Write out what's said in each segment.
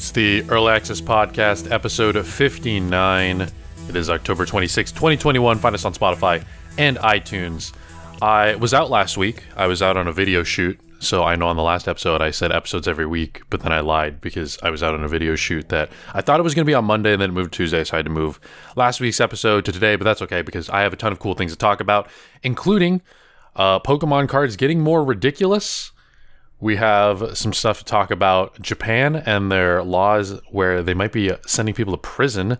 It's the Early Access Podcast, episode 59. It is October 26, 2021. Find us on Spotify and iTunes. I was out last week. I was out on a video shoot. So I know on the last episode I said episodes every week, but then I lied because I was out on a video shoot that I thought it was going to be on Monday and then it moved Tuesday. So I had to move last week's episode to today, but that's okay because I have a ton of cool things to talk about, including uh, Pokemon cards getting more ridiculous we have some stuff to talk about Japan and their laws where they might be sending people to prison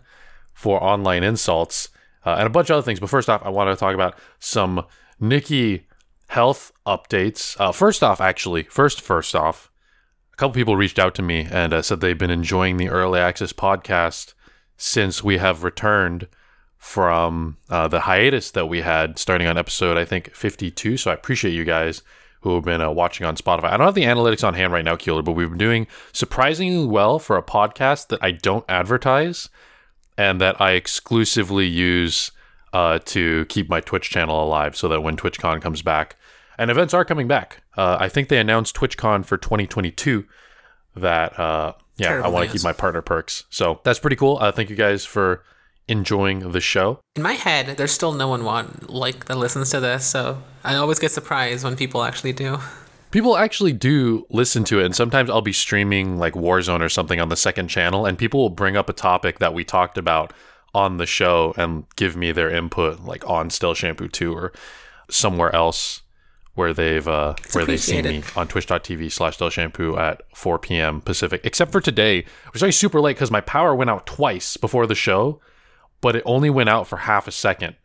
for online insults uh, and a bunch of other things. But first off, I want to talk about some Nikki health updates. Uh, first off, actually, first, first off, a couple people reached out to me and uh, said they've been enjoying the early access podcast since we have returned from uh, the hiatus that we had starting on episode, I think, 52. So I appreciate you guys who have been uh, watching on Spotify. I don't have the analytics on hand right now, Keeler, but we've been doing surprisingly well for a podcast that I don't advertise and that I exclusively use uh, to keep my Twitch channel alive so that when TwitchCon comes back, and events are coming back. Uh, I think they announced TwitchCon for 2022 that, uh, yeah, Terrible I want to keep my partner perks. So that's pretty cool. Uh, thank you guys for enjoying the show. In my head, there's still no one want, like that listens to this, so I always get surprised when people actually do. People actually do listen to it, and sometimes I'll be streaming like Warzone or something on the second channel, and people will bring up a topic that we talked about on the show and give me their input, like on Still Shampoo 2 or somewhere else where they've uh, where they've seen me on twitch.tv slash Still Shampoo at 4 p.m. Pacific. Except for today, was actually super late because my power went out twice before the show but it only went out for half a second.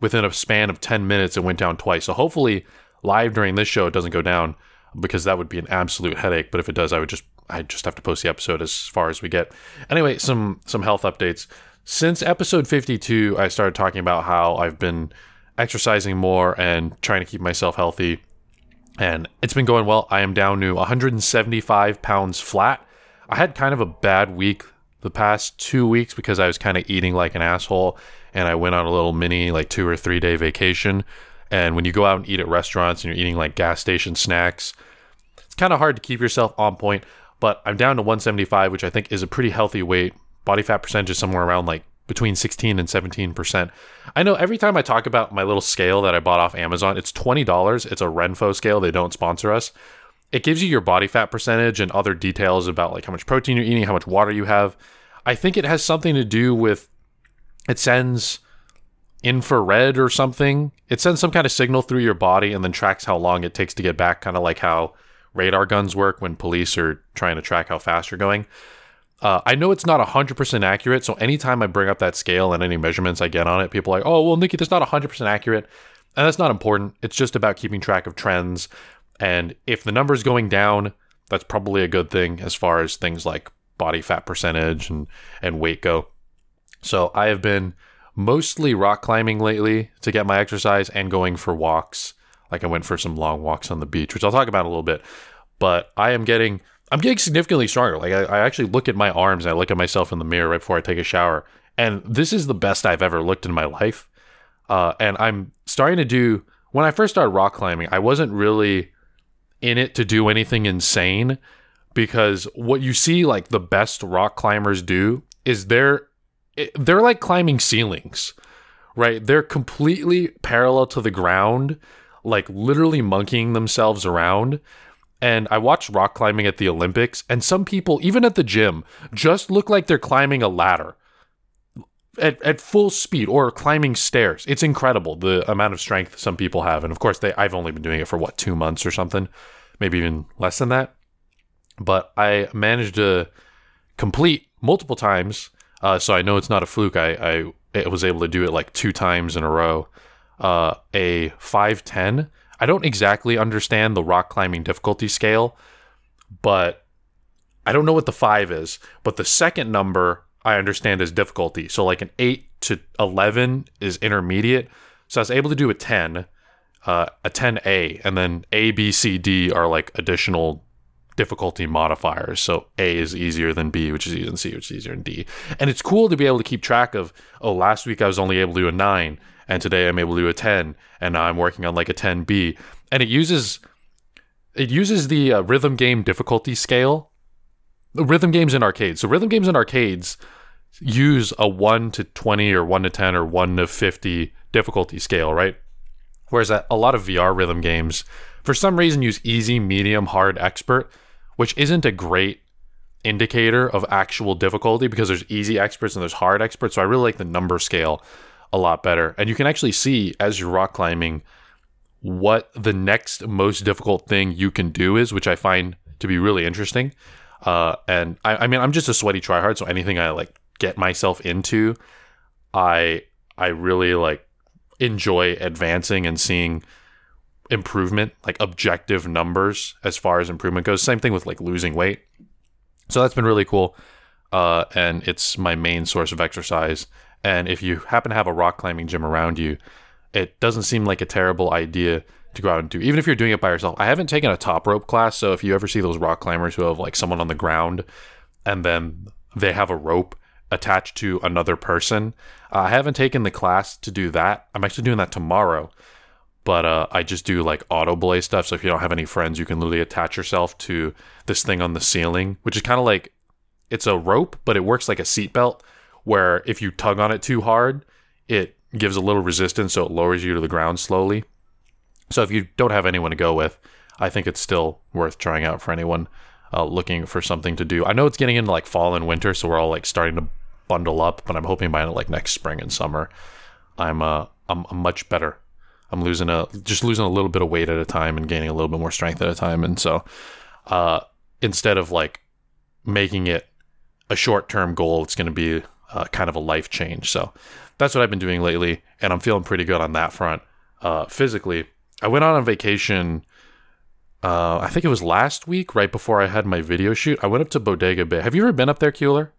Within a span of 10 minutes, it went down twice. So hopefully, live during this show, it doesn't go down because that would be an absolute headache. But if it does, I would just I just have to post the episode as far as we get. Anyway, some some health updates. Since episode 52, I started talking about how I've been exercising more and trying to keep myself healthy. And it's been going well. I am down to 175 pounds flat. I had kind of a bad week the past two weeks because I was kind of eating like an asshole and I went on a little mini like two or three day vacation. And when you go out and eat at restaurants and you're eating like gas station snacks, it's kind of hard to keep yourself on point. But I'm down to 175, which I think is a pretty healthy weight. Body fat percentage is somewhere around like between 16 and 17%. I know every time I talk about my little scale that I bought off Amazon, it's $20. It's a Renpho scale. They don't sponsor us. It gives you your body fat percentage and other details about like how much protein you're eating, how much water you have. I think it has something to do with it sends infrared or something. It sends some kind of signal through your body and then tracks how long it takes to get back, kind of like how radar guns work when police are trying to track how fast you're going. Uh, I know it's not 100% accurate, so anytime I bring up that scale and any measurements I get on it, people are like, oh, well, Nikki, that's not 100% accurate. And that's not important. It's just about keeping track of trends. And if the number is going down, that's probably a good thing as far as things like body fat percentage and, and weight go. So I have been mostly rock climbing lately to get my exercise and going for walks. Like I went for some long walks on the beach, which I'll talk about a little bit. But I am getting I'm getting significantly stronger. Like I, I actually look at my arms and I look at myself in the mirror right before I take a shower. And this is the best I've ever looked in my life. Uh, and I'm starting to do when I first started rock climbing, I wasn't really in it to do anything insane because what you see like the best rock climbers do is they're they're like climbing ceilings right they're completely parallel to the ground like literally monkeying themselves around and I watched rock climbing at the Olympics, and some people, even at the gym, just look like they're climbing a ladder at, at full speed or climbing stairs. It's incredible the amount of strength some people have. And of course, they I've only been doing it for what, two months or something, maybe even less than that but I managed to complete multiple times. Uh, so I know it's not a fluke. I, I, was able to do it like two times in a row. Uh, a 510. I don't exactly understand the rock climbing difficulty scale, but I don't know what the five is. But the second number I understand is difficulty. So like an 8 to 11 is intermediate. So I was able to do a 10, uh, a 10A, and then A, B, C, D are like additional difficulty modifiers. So A is easier than B, which is easier than C, which is easier than D. And it's cool to be able to keep track of, oh, last week I was only able to do a 9, and today I'm able to do a 10, and now I'm working on like a 10B. And it uses it uses the uh, rhythm game difficulty scale The rhythm games in arcades. So rhythm games in arcades use a 1 to 20 or 1 to 10 or 1 to 50 difficulty scale, right? Whereas a lot of VR rhythm games, for some reason, use easy, medium, hard, expert, which isn't a great indicator of actual difficulty because there's easy experts and there's hard experts. So I really like the number scale a lot better. And you can actually see as you're rock climbing what the next most difficult thing you can do is, which I find to be really interesting. Uh, and I, I mean, I'm just a sweaty tryhard, so anything I like get myself into, I I really like enjoy advancing and seeing improvement, like objective numbers as far as improvement goes. Same thing with like losing weight. So that's been really cool. Uh, and it's my main source of exercise. And if you happen to have a rock climbing gym around you, it doesn't seem like a terrible idea to go out and do, even if you're doing it by yourself. I haven't taken a top rope class. So if you ever see those rock climbers who have like someone on the ground and then they have a rope attached to another person, uh, I haven't taken the class to do that. I'm actually doing that tomorrow. But uh, I just do like auto belay stuff. So if you don't have any friends, you can literally attach yourself to this thing on the ceiling, which is kind of like it's a rope, but it works like a seatbelt where if you tug on it too hard, it gives a little resistance, so it lowers you to the ground slowly. So if you don't have anyone to go with, I think it's still worth trying out for anyone uh, looking for something to do. I know it's getting into like fall and winter, so we're all like starting to bundle up, but I'm hoping by like next spring and summer, I'm uh I'm much better. I'm losing a just losing a little bit of weight at a time and gaining a little bit more strength at a time, and so uh, instead of like making it a short term goal, it's going to be uh, kind of a life change. So that's what I've been doing lately, and I'm feeling pretty good on that front. Uh, physically, I went on a vacation. Uh, I think it was last week, right before I had my video shoot. I went up to Bodega Bay. Have you ever been up there, Keeler?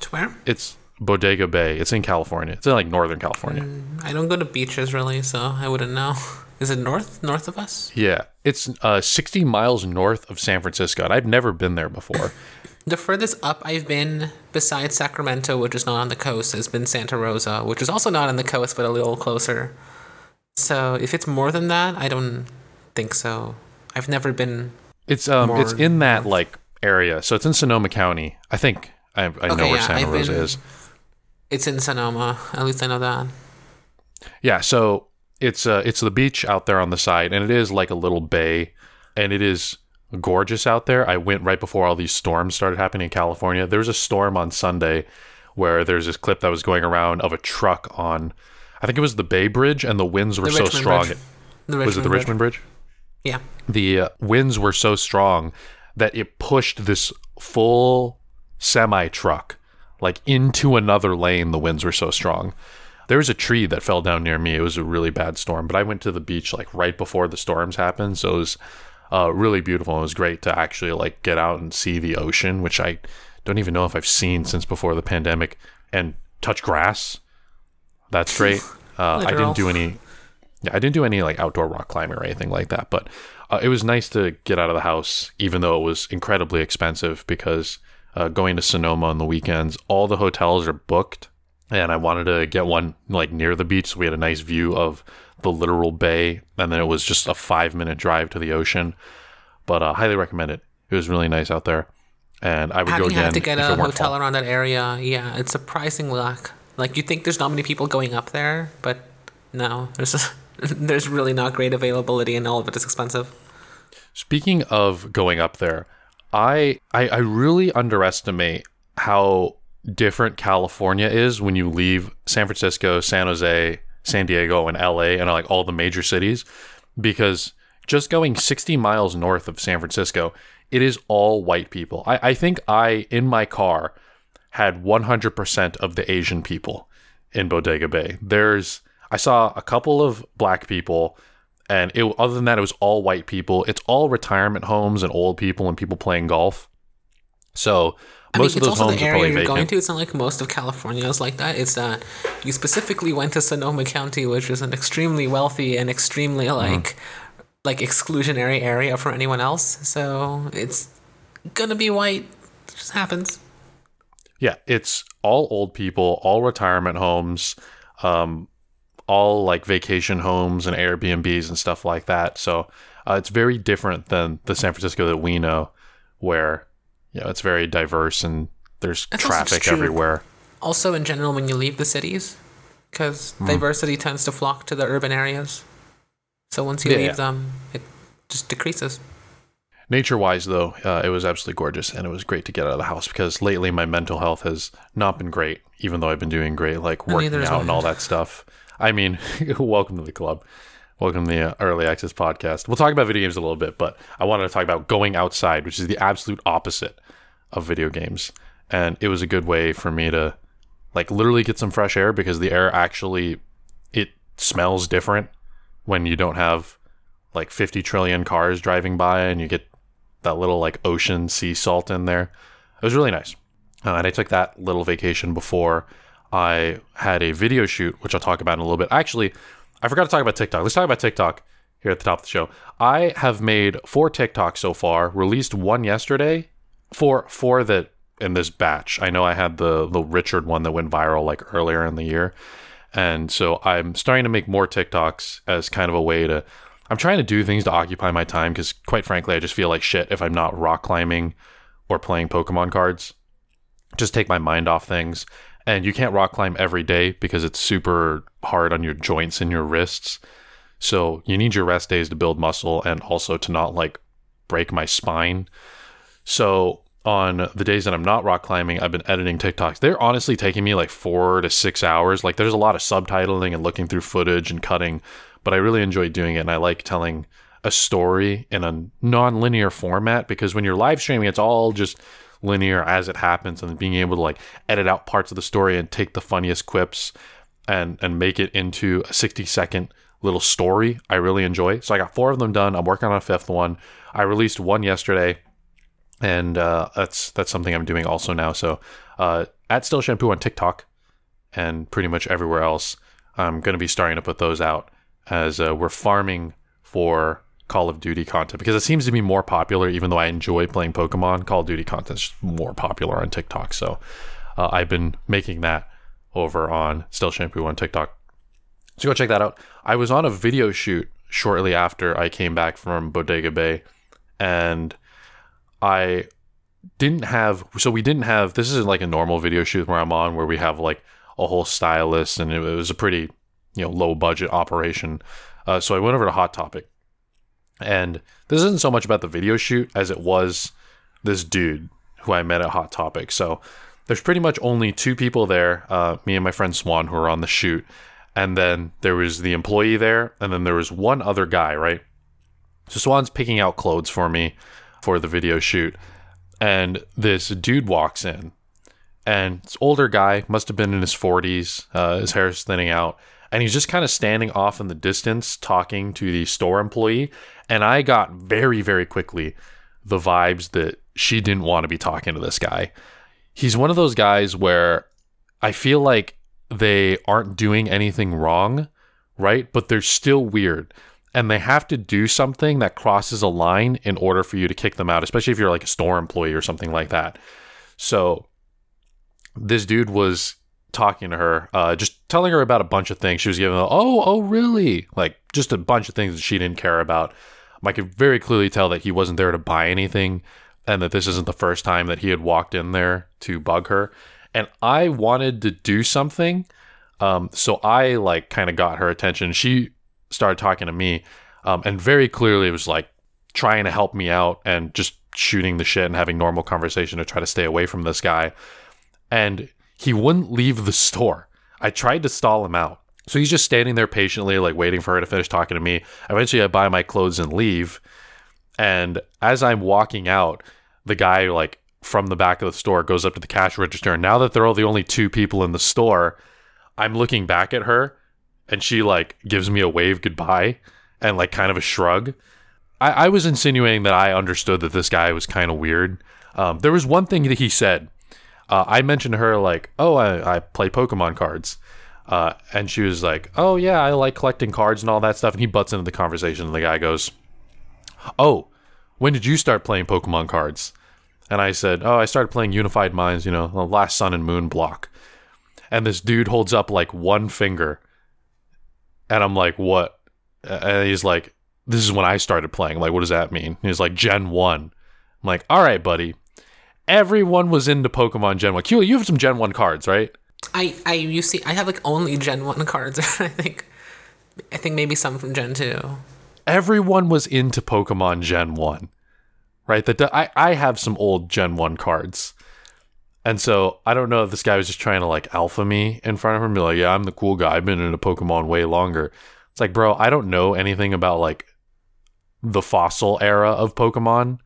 To where? It's Bodega Bay. It's in California. It's in like Northern California. Mm, I don't go to beaches really, so I wouldn't know. Is it north? North of us? Yeah, it's uh, 60 miles north of San Francisco, and I've never been there before. the furthest up I've been, besides Sacramento, which is not on the coast, has been Santa Rosa, which is also not on the coast, but a little closer. So if it's more than that, I don't think so. I've never been. It's um, it's in that like area, so it's in Sonoma County. I think I, I okay, know where yeah, Santa I've Rosa been, is. It's in Sonoma. At least I know that. Yeah, so it's uh it's the beach out there on the side, and it is like a little bay, and it is gorgeous out there. I went right before all these storms started happening in California. There was a storm on Sunday where there's this clip that was going around of a truck on, I think it was the Bay Bridge, and the winds were the so Richmond strong. It, was it the Bridge. Richmond Bridge? Yeah. The uh, winds were so strong that it pushed this full semi truck like into another lane. The winds were so strong. There was a tree that fell down near me. It was a really bad storm, but I went to the beach like right before the storms happened, so it was uh, really beautiful. It was great to actually like get out and see the ocean, which I don't even know if I've seen since before the pandemic, and touch grass. That's great. Uh, I didn't do any. Yeah, I didn't do any like outdoor rock climbing or anything like that, but uh, it was nice to get out of the house, even though it was incredibly expensive because uh, going to Sonoma on the weekends, all the hotels are booked, and I wanted to get one like near the beach, so we had a nice view of the literal bay, and then it was just a five minute drive to the ocean. But uh, highly recommend it. It was really nice out there, and I would Having go again. Have to get a hotel around that area. Yeah, it's surprising luck. like you think there's not many people going up there, but no, there's just, there's really not great availability, and all of it is expensive. Speaking of going up there, I, I I really underestimate how different California is when you leave San Francisco, San Jose, San Diego, and LA, and like all the major cities, because just going 60 miles north of San Francisco, it is all white people. I, I think I in my car had 100% of the Asian people in Bodega Bay. There's I saw a couple of black people and it, other than that, it was all white people. It's all retirement homes and old people and people playing golf. So I most mean, of those homes the area are probably you're vacant. going to. It's not like most of California is like that. It's that you specifically went to Sonoma County, which is an extremely wealthy and extremely mm-hmm. like mm-hmm. like exclusionary area for anyone else. So it's gonna be white. It just happens. Yeah, it's all old people, all retirement homes. Um, all like vacation homes and Airbnbs and stuff like that. So uh, it's very different than the San Francisco that we know, where you know, it's very diverse and there's That's traffic everywhere. Also, in general, when you leave the cities, because mm. diversity tends to flock to the urban areas. So once you yeah, leave yeah. them, it just decreases. Nature wise, though, uh, it was absolutely gorgeous and it was great to get out of the house because lately my mental health has not been great, even though I've been doing great, like working out and all that stuff. I mean, welcome to the club. Welcome to the uh, Early Access Podcast. We'll talk about video games a little bit, but I wanted to talk about going outside, which is the absolute opposite of video games. And it was a good way for me to like literally get some fresh air because the air actually it smells different when you don't have like 50 trillion cars driving by and you get that little like ocean sea salt in there. It was really nice. Uh, and I took that little vacation before I had a video shoot, which I'll talk about in a little bit. Actually, I forgot to talk about TikTok. Let's talk about TikTok here at the top of the show. I have made four TikToks so far, released one yesterday, for four that in this batch. I know I had the the Richard one that went viral like earlier in the year. And so I'm starting to make more TikToks as kind of a way to I'm trying to do things to occupy my time because quite frankly, I just feel like shit if I'm not rock climbing or playing Pokemon cards. Just take my mind off things and you can't rock climb every day because it's super hard on your joints and your wrists. So you need your rest days to build muscle and also to not like break my spine. So on the days that I'm not rock climbing, I've been editing TikToks. They're honestly taking me like four to six hours. Like there's a lot of subtitling and looking through footage and cutting, but I really enjoy doing it and I like telling a story in a non-linear format because when you're live streaming, it's all just linear as it happens and being able to like edit out parts of the story and take the funniest quips and and make it into a 60 second little story I really enjoy. So I got four of them done. I'm working on a fifth one. I released one yesterday, and uh, that's that's something I'm doing also now. So uh, at Still Shampoo on TikTok and pretty much everywhere else, I'm going to be starting to put those out as uh, we're farming for Call of Duty content because it seems to be more popular. Even though I enjoy playing Pokemon, Call of Duty content is more popular on TikTok. So uh, I've been making that over on Still Shampoo on TikTok. So go check that out. I was on a video shoot shortly after I came back from Bodega Bay, and I didn't have. So we didn't have. This isn't like a normal video shoot where I'm on, where we have like a whole stylist, and it, was a pretty you know low budget operation. Uh, so I went over to Hot Topic and this isn't so much about the video shoot as it was this dude who I met at Hot Topic. So there's pretty much only two people there, uh, me and my friend Swan, who were on the shoot. And then there was the employee there, and then there was one other guy, right? So Swan's picking out clothes for me for the video shoot. And this dude walks in. And this older guy, must have been in his 40s, uh, his hair's thinning out and he's just kind of standing off in the distance talking to the store employee and i got very very quickly the vibes that she didn't want to be talking to this guy. He's one of those guys where i feel like they aren't doing anything wrong right? But they're still weird and they have to do something that crosses a line in order for you to kick them out especially if you're like a store employee or something like that. So this dude was talking to her, uh, just telling her about a bunch of things. She was giving, oh, oh, really? Like just a bunch of things that she didn't care about. I could very clearly tell that he wasn't there to buy anything and that this isn't the first time that he had walked in there to bug her. And I wanted to do something. Um, so I like kind of got her attention. She started talking to me um, and very clearly was like trying to help me out and just shooting the shit and having normal conversation to try to stay away from this guy. And he wouldn't leave the store. I tried to stall him out. So he's just standing there patiently, like waiting for her to finish talking to me. Eventually, I buy my clothes and leave. And as I'm walking out, the guy, like from the back of the store, goes up to the cash register. And now that they're all the only two people in the store, I'm looking back at her and she, like, gives me a wave goodbye and, like, kind of a shrug. I, I was insinuating that I understood that this guy was kind of weird. Um, there was one thing that he said uh, I mentioned to her like, "Oh, I, I play Pokemon cards," uh, and she was like, "Oh yeah, I like collecting cards and all that stuff." And he butts into the conversation, and the guy goes, "Oh, when did you start playing Pokemon cards?" And I said, "Oh, I started playing Unified Minds, you know, the last Sun and Moon block." And this dude holds up like one finger, and I'm like, "What?" And he's like, "This is when I started playing." I'm like, what does that mean? He's like, "Gen one." I'm like, "All right, buddy." Everyone was into Pokemon Gen 1. Q, you have some Gen 1 cards, right? I, I you see I have like only Gen 1 cards. I think I think maybe some from Gen 2. Everyone was into Pokemon Gen 1. Right? That I, I have some old Gen 1 cards. And so I don't know if this guy was just trying to like alpha me in front of him, be like, yeah, I'm the cool guy. I've been into Pokemon way longer. It's like, bro, I don't know anything about like the fossil era of Pokemon.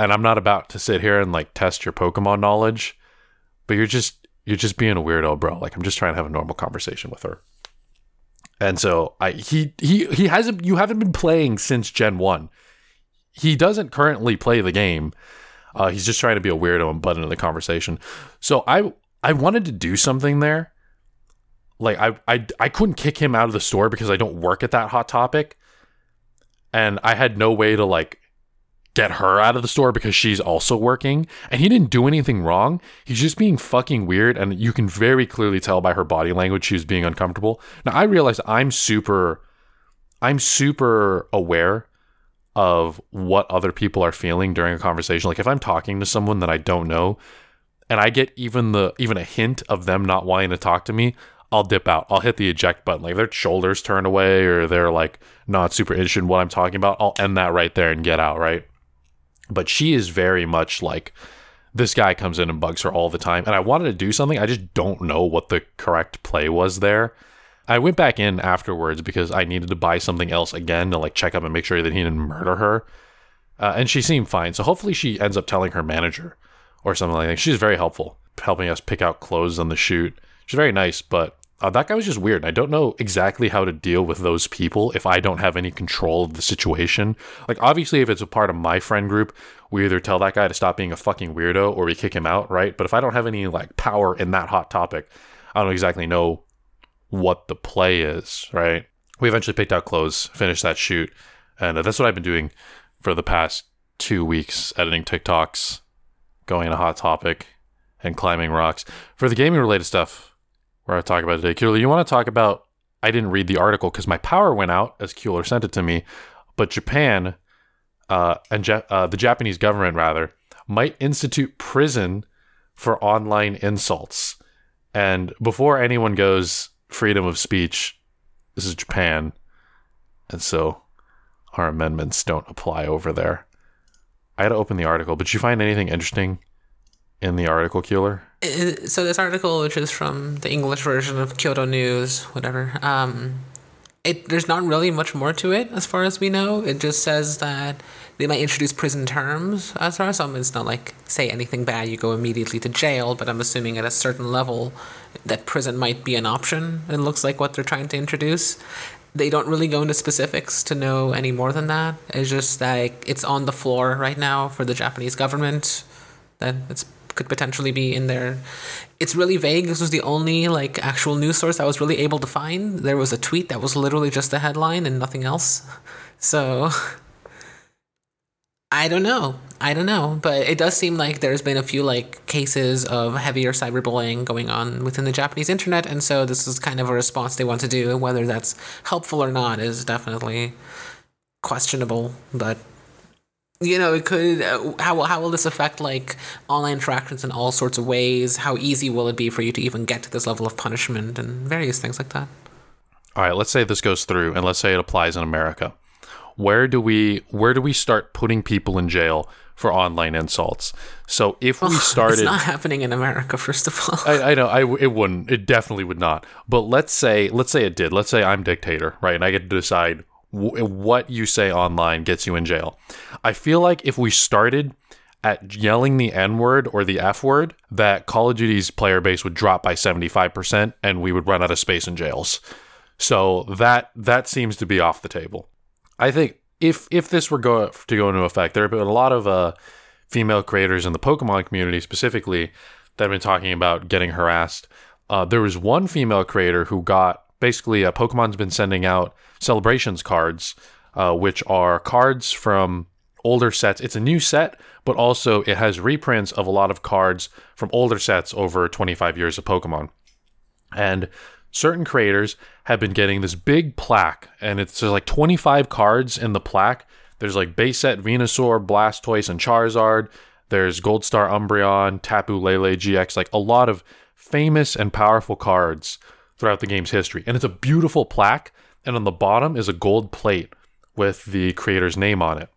And I'm not about to sit here and like test your Pokemon knowledge. But you're just you're just being a weirdo, bro. Like I'm just trying to have a normal conversation with her. And so I he he he hasn't you haven't been playing since Gen 1. He doesn't currently play the game uh, he's just trying to be a weirdo and butt into the conversation. So I I wanted to do something there. Like I I I couldn't kick him out of the store because I don't work at that hot topic. And I had no way to like get her out of the store because she's also working. And he didn't do anything wrong. He's just being fucking weird. And you can very clearly tell by her body language she was being uncomfortable. Now I realize I'm super I'm super aware of what other people are feeling during a conversation. Like if I'm talking to someone that I don't know and I get even the even a hint of them not wanting to talk to me, I'll dip out. I'll hit the eject button. Like their shoulders turn away or they're like not super interested in what I'm talking about, I'll end that right there and get out, right? But she is very much like this guy comes in and bugs her all the time. And I wanted to do something. I just don't know what the correct play was there. I went back in afterwards because I needed to buy something else again to like check up and make sure that he didn't murder her. Uh, and she seemed fine. So hopefully she ends up telling her manager or something like that. She's very helpful, helping us pick out clothes on the shoot. She's very nice, but uh, that guy was just weird. I don't know exactly how to deal with those people if I don't have any control of the situation. Like, obviously, if it's a part of my friend group, we either tell that guy to stop being a fucking weirdo or we kick him out, right? But if I don't have any like power in that hot topic, I don't exactly know what the play is, right? We eventually picked out clothes, finished that shoot, and uh, that's what I've been doing for the past two weeks editing TikToks, going on a hot topic, and climbing rocks. For the gaming related stuff, we're going to talk about today. Kueller, you want to talk about? I didn't read the article because my power went out as Kueller sent it to me, but Japan uh, and ja- uh, the Japanese government, rather, might institute prison for online insults. And before anyone goes, freedom of speech. This is Japan. And so our amendments don't apply over there. I had to open the article, but did you find anything interesting in the article, Kueller? So this article, which is from the English version of Kyodo News, whatever, um, it there's not really much more to it as far as we know. It just says that they might introduce prison terms as far as some. It's not like say anything bad, you go immediately to jail. But I'm assuming at a certain level, that prison might be an option. It looks like what they're trying to introduce. They don't really go into specifics to know any more than that. It's just like it's on the floor right now for the Japanese government. That it's could potentially be in there. It's really vague. This was the only like actual news source I was really able to find. There was a tweet that was literally just the headline and nothing else. So I don't know. I don't know, but it does seem like there's been a few like cases of heavier cyberbullying going on within the Japanese internet, and so this is kind of a response they want to do. Whether that's helpful or not is definitely questionable, but you know, it could. Uh, how how will this affect like online interactions in all sorts of ways? How easy will it be for you to even get to this level of punishment and various things like that? All right, let's say this goes through, and let's say it applies in America. Where do we where do we start putting people in jail for online insults? So if we started, it's not happening in America. First of all, I, I know I it wouldn't. It definitely would not. But let's say let's say it did. Let's say I'm dictator, right? And I get to decide what you say online gets you in jail. I feel like if we started at yelling the N word or the F word, that Call of Duty's player base would drop by 75% and we would run out of space in jails. So that that seems to be off the table. I think if if this were go to go into effect, there have been a lot of uh, female creators in the Pokemon community specifically that have been talking about getting harassed. Uh, there was one female creator who got basically uh, Pokemon's been sending out celebrations cards, uh, which are cards from older sets. It's a new set, but also it has reprints of a lot of cards from older sets over 25 years of Pokemon. And certain creators have been getting this big plaque, and it's like 25 cards in the plaque. There's like base set Venusaur, Blastoise, and Charizard. There's Gold Star Umbreon, Tapu Lele GX, like a lot of famous and powerful cards throughout the game's history. And it's a beautiful plaque. And on the bottom is a gold plate with the creator's name on it.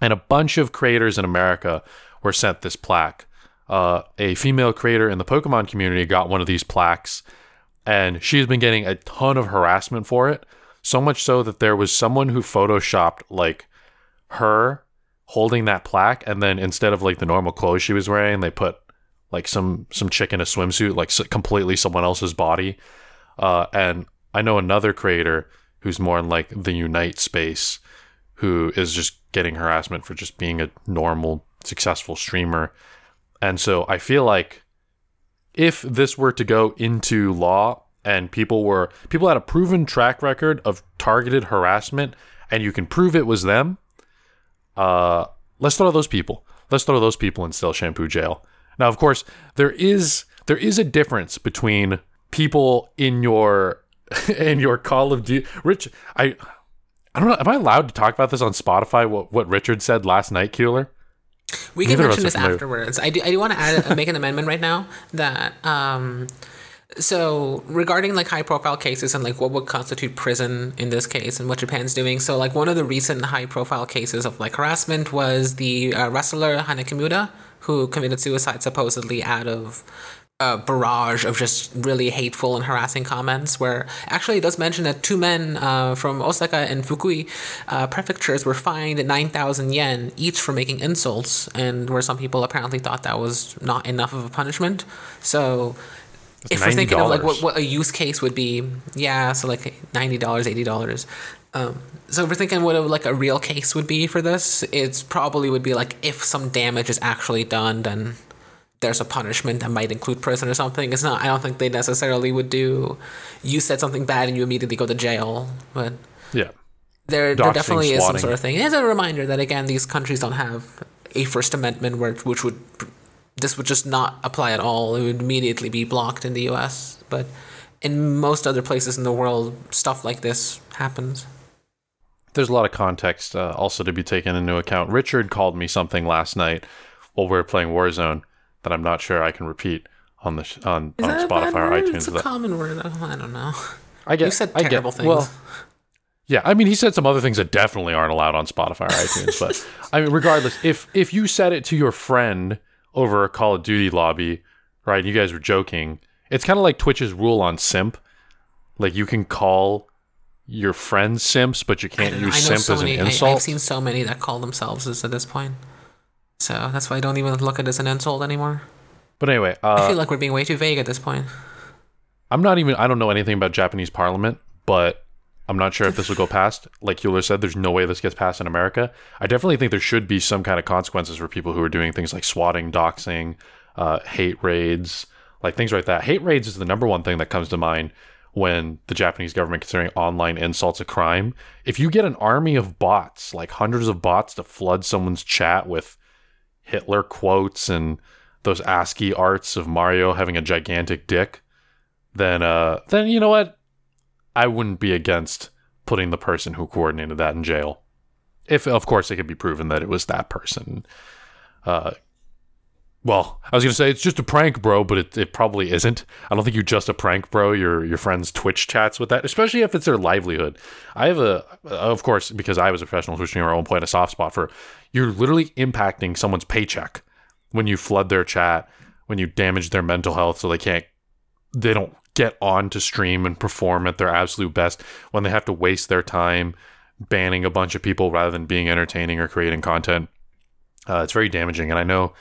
And a bunch of creators in America were sent this plaque. Uh, a female creator in the Pokemon community got one of these plaques, and she's been getting a ton of harassment for it. So much so that there was someone who photoshopped like her holding that plaque, and then instead of like the normal clothes she was wearing, they put like some some chick in a swimsuit, like completely someone else's body. Uh, and I know another creator who's more in like the Unite space, who is just getting harassment for just being a normal, successful streamer. And so I feel like if this were to go into law and people were people had a proven track record of targeted harassment and you can prove it was them, uh, let's throw those people. Let's throw those people in still Shampoo jail. Now, of course, there is there is a difference between people in your in your Call of Duty. Rich, I I don't know. Am I allowed to talk about this on Spotify? What what Richard said last night, Keeler? We can mention this afterwards. I do. I do want to add make an amendment right now that um, so regarding like high profile cases and like what would constitute prison in this case and what Japan's doing. So like one of the recent high profile cases of like harassment was the uh, wrestler Hana Kimura who committed suicide supposedly out of a barrage of just really hateful and harassing comments. Where actually it does mention that two men uh, from Osaka and Fukui uh, prefectures were fined 9,000 yen each for making insults, and where some people apparently thought that was not enough of a punishment. So if we're thinking of like what, what a use case would be, yeah, so like ninety dollars, eighty dollars. Um, so if we're thinking what a, like a real case would be for this, it's probably would be like if some damage is actually done, then there's a punishment that might include prison or something. It's not. I don't think they necessarily would do. You said something bad and you immediately go to jail, but yeah, there, there definitely is some sort of thing. It's a reminder that again, these countries don't have a First Amendment where, which would this would just not apply at all. It would immediately be blocked in the U.S. But in most other places in the world, stuff like this happens. There's a lot of context uh, also to be taken into account. Richard called me something last night while we were playing Warzone that I'm not sure I can repeat on the sh- on, on Spotify or iTunes. It's a that. common word. I don't know. I guess You said terrible things. Well, yeah, I mean, he said some other things that definitely aren't allowed on Spotify or iTunes. but I mean, regardless, if if you said it to your friend over a Call of Duty lobby, right? You guys were joking. It's kind of like Twitch's rule on simp. Like you can call your friends simps, but you can't use simp so as many, an insult. I, have seen so many that call themselves this at this point. So that's why I don't even look at it as an insult anymore. But anyway, uh, I feel like we're being way too vague at this point. I'm not even. I don't know anything about Japanese Parliament, but I'm not sure if this will go past. Like Euler said, there's no way this gets passed in America. I definitely think there should be some kind of consequences for people who are doing things like swatting, doxing, uh, hate raids, like things like that. Hate raids is the number one thing that comes to mind when the Japanese government considering online insults a crime. If you get an army of bots, like hundreds of bots to flood someone's chat with Hitler quotes and those ASCII arts of Mario having a gigantic dick, then uh, then you know what? I wouldn't be against putting the person who coordinated that in jail. If, of course, it could be proven that it was that person. Uh, well, I was gonna say it's just a prank, bro, but it, it probably isn't. I don't think you're just a prank, bro. Your your friends Twitch chats with that, especially if it's their livelihood. I have a, of course, because I was a professional Twitch streamer, I won't point a soft spot for. You're literally impacting someone's paycheck when you flood their chat, when you damage their mental health, so they can't, they don't get on to stream and perform at their absolute best when they have to waste their time banning a bunch of people rather than being entertaining or creating content. Uh, it's very damaging, and I know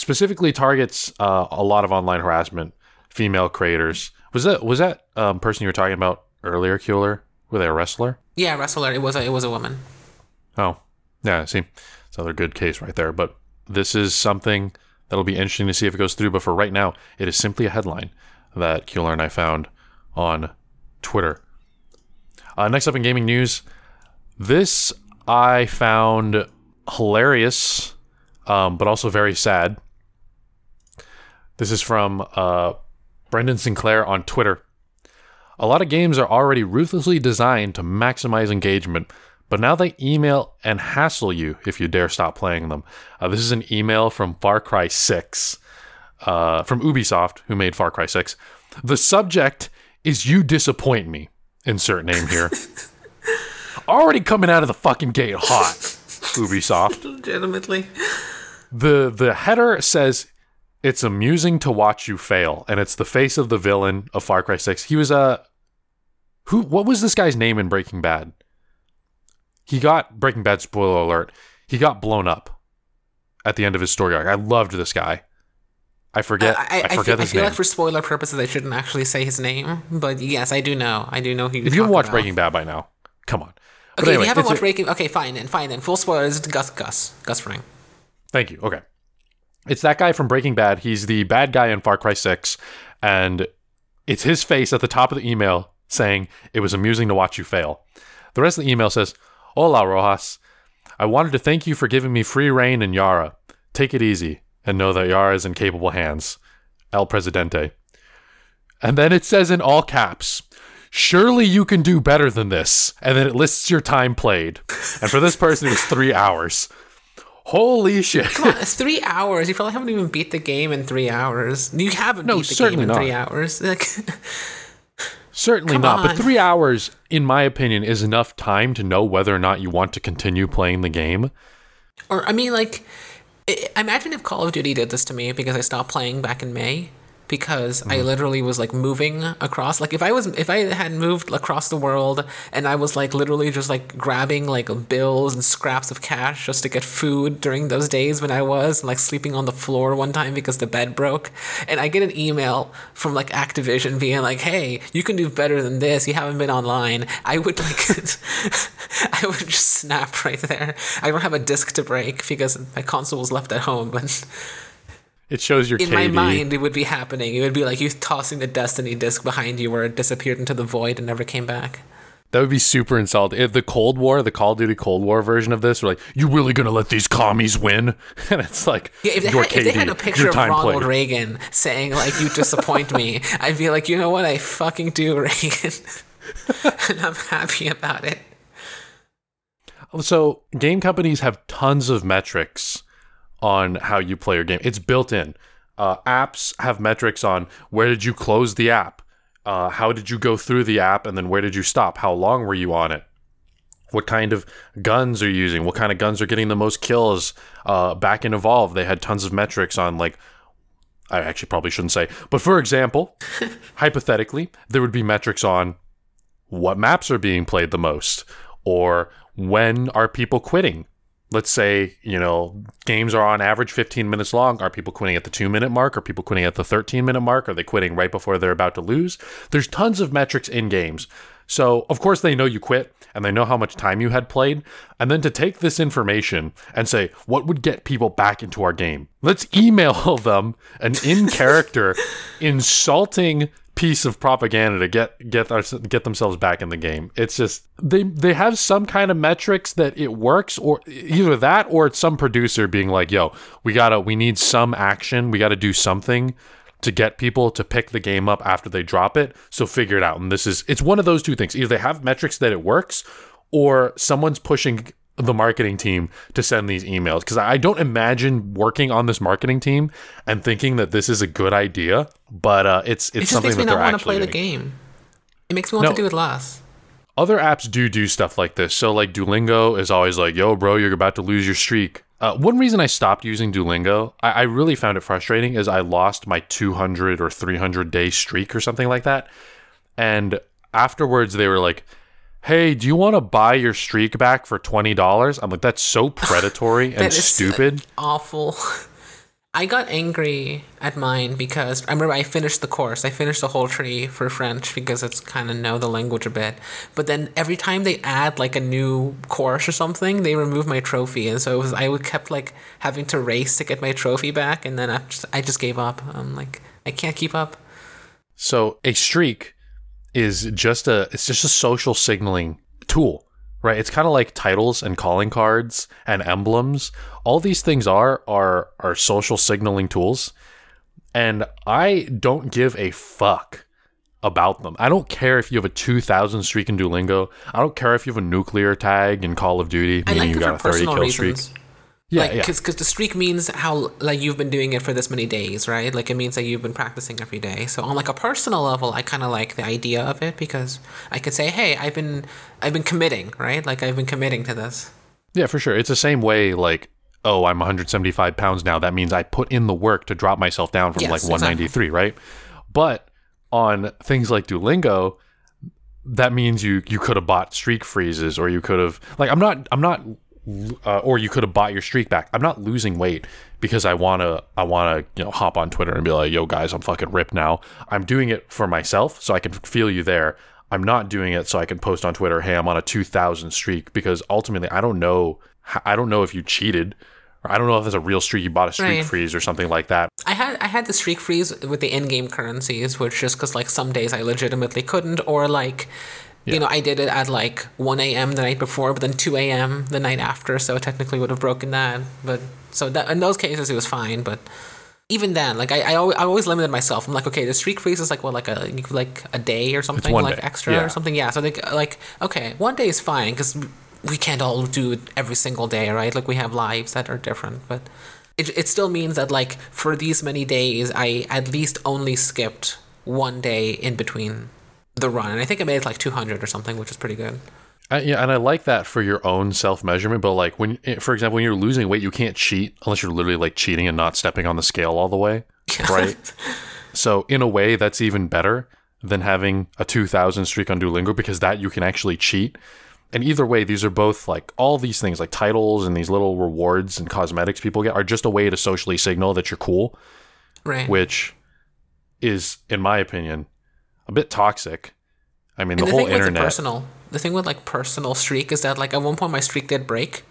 specifically targets uh, a lot of online harassment. Female creators was that was that um, person you were talking about earlier, Keeler? Were they a wrestler? Yeah, wrestler. It was a, it was a woman. Oh, yeah. See, it's another good case right there. But this is something that'll be interesting to see if it goes through. But for right now, it is simply a headline that Keeler and I found on Twitter. Uh, next up in gaming news, this I found hilarious, um, but also very sad. This is from uh, Brendan Sinclair on Twitter. A lot of games are already ruthlessly designed to maximize engagement, but now they email and hassle you if you dare stop playing them. Uh, this is an email from Far Cry 6, uh, from Ubisoft, who made Far Cry 6. The subject is You Disappoint Me. Insert name here. Already coming out of the fucking gate hot, Ubisoft. Legitimately. The, the header says, It's amusing to watch you fail, and it's the face of the villain of Far Cry 6. He was a. Who? What was this guy's name in Breaking Bad? He got Breaking Bad spoiler alert. He got blown up at the end of his story arc. I loved this guy. I forget. I, I, I forget feel, his I feel name. like for spoiler purposes, I shouldn't actually say his name. But yes, I do know. I do know who. If you haven't watched Breaking Bad by now, come on. But okay, anyway, if you haven't watched a, Breaking, okay, fine then, fine then. Full spoilers. Gus, Gus, Gus Fring. Thank you. Okay, it's that guy from Breaking Bad. He's the bad guy in Far Cry Six, and it's his face at the top of the email saying, "It was amusing to watch you fail." The rest of the email says, "Hola, Rojas. I wanted to thank you for giving me free reign in Yara. Take it easy and know that Yara is in capable hands. El Presidente. And then it says in all caps, surely you can do better than this. And then it lists your time played. And for this person, it was three hours. Holy shit. Come on, it's three hours. You probably haven't even beat the game in three hours. You haven't no, beat the game in not. three hours. Like, certainly not. On. But three hours, in my opinion, is enough time to know whether or not you want to continue playing the game. Or, I mean, like, imagine if Call of Duty did this to me because I stopped playing back in May because mm. I literally was like moving across. Like if I was if I had moved across the world and I was like literally just like grabbing like bills and scraps of cash just to get food during those days when I was like sleeping on the floor one time because the bed broke, and I get an email from like Activision being like, "Hey, you can do better than this. You haven't been online." I would like I would just snap right there. I don't have a disc to break because my console was left at home, but. It shows your in KD. my mind. It would be happening. It would be like you tossing the Destiny disc behind you, where it disappeared into the void and never came back. That would be super insulting. If the Cold War, the Call of Duty Cold War version of this, were like, "You really gonna let these commies win?" And it's like, yeah, if, they had, KD, if they had a picture of Ronald played. Reagan saying like, "You disappoint me," I'd be like, "You know what? I fucking do, Reagan," and I'm happy about it. So, game companies have tons of metrics on how you play your game. It's built in. Uh, apps have metrics on where did you close the app, uh, how did you go through the app, and then where did you stop? How long were you on it? What kind of guns are you using? What kind of guns are getting the most kills? Uh, back in Evolve, they had tons of metrics on like I actually probably shouldn't say, but for example, hypothetically, there would be metrics on what maps are being played the most, or when are people quitting? Let's say you know games are on average 15 minutes long. Are people quitting at the 2 minute mark? Are people quitting at the 13 minute mark? Are they quitting right before they're about to lose? There's tons of metrics in games so of course they know you quit and they know how much time you had played and then to take this information and say what would get people back into our game let's email them an in character insulting piece of propaganda to get get our, get themselves back in the game. It's just they they have some kind of metrics that it works, or either that or it's some producer being like, "Yo, we gotta we need some action. We gotta do something." To get people to pick the game up after they drop it, so figure it out. And this is it's one of those two things. Either they have metrics that it works, or someone's pushing the marketing team to send these emails because I don't imagine working on this marketing team and thinking that this is a good idea. But uh, it's it's it just something makes me that not want to play the game. It makes me want to do it less. Other apps do do stuff like this. So like Duolingo is always like, "Yo, bro, you're about to lose your streak." Uh, one reason I stopped using Duolingo, I, I really found it frustrating, is I lost my 200 or 300 day streak or something like that, and afterwards they were like hey, do you want to buy your streak back for $20? I'm like, that's so predatory and stupid. Awful. I got angry at mine because I remember I finished the course. I finished the whole tree for French because it's kind of know the language a bit. But then every time they add like a new course or something, they remove my trophy, and so it was I would kept like having to race to get my trophy back, and then I just, I just gave up. I'm like I can't keep up. So a streak is just a it's just a social signaling tool right it's kind of like titles and calling cards and emblems all these things are are are social signaling tools and i don't give a fuck about them. I don't care if you have a 2000 streak in Duolingo. I don't care if you have a nuclear tag in Call of Duty, meaning like you got a 30 kill reasons. streak. Yeah, like, because yeah. because the streak means how like you've been doing it for this many days, right? Like it means that you've been practicing every day. So on like a personal level, I kind of like the idea of it because I could say, hey, I've been I've been committing, right? Like I've been committing to this. Yeah, for sure. It's the same way. Like, oh, I'm 175 pounds now. That means I put in the work to drop myself down from yes, like 193, exactly. right? But on things like Duolingo, that means you you could have bought streak freezes or you could have like I'm not I'm not uh, or you could have bought your streak back. I'm not losing weight because I wanna I wanna you know hop on Twitter and be like, yo guys, I'm fucking ripped now. I'm doing it for myself so I can feel you there. I'm not doing it so I can post on Twitter, hey, I'm on a 2,000 streak because ultimately I don't know I don't know if you cheated. Or I don't know if it's a real streak you bought a streak right. freeze or something like that. I had I had the streak freeze with the in-game currencies, which just because like some days I legitimately couldn't, or like yeah. You know, I did it at like 1 a.m. the night before, but then 2 a.m. the night after, so it technically would have broken that. But so that, in those cases, it was fine. But even then, like I, I always, I always limited myself. I'm like, okay, the streak freeze is like what, like a like a day or something, like day. extra yeah. or something. Yeah. So like, like okay, one day is fine because we can't all do it every single day, right? Like we have lives that are different, but it it still means that like for these many days, I at least only skipped one day in between the run, and I think I made like 200 or something, which is pretty good. Uh, yeah, and I like that for your own self measurement. But like when, eh, for example, when you're losing weight, you can't cheat unless you're literally like cheating and not stepping on the scale all the way, right? so in a way, that's even better than having a 2,000 streak on Duolingo because that you can actually cheat. And either way, these are both like all these things, like titles and these little rewards and cosmetics people get, are just a way to socially signal that you're cool, right? Which is, in my opinion, a bit toxic. I mean, the, the, whole internet. The personal, the thing with like personal streak is that like at one point my streak did break,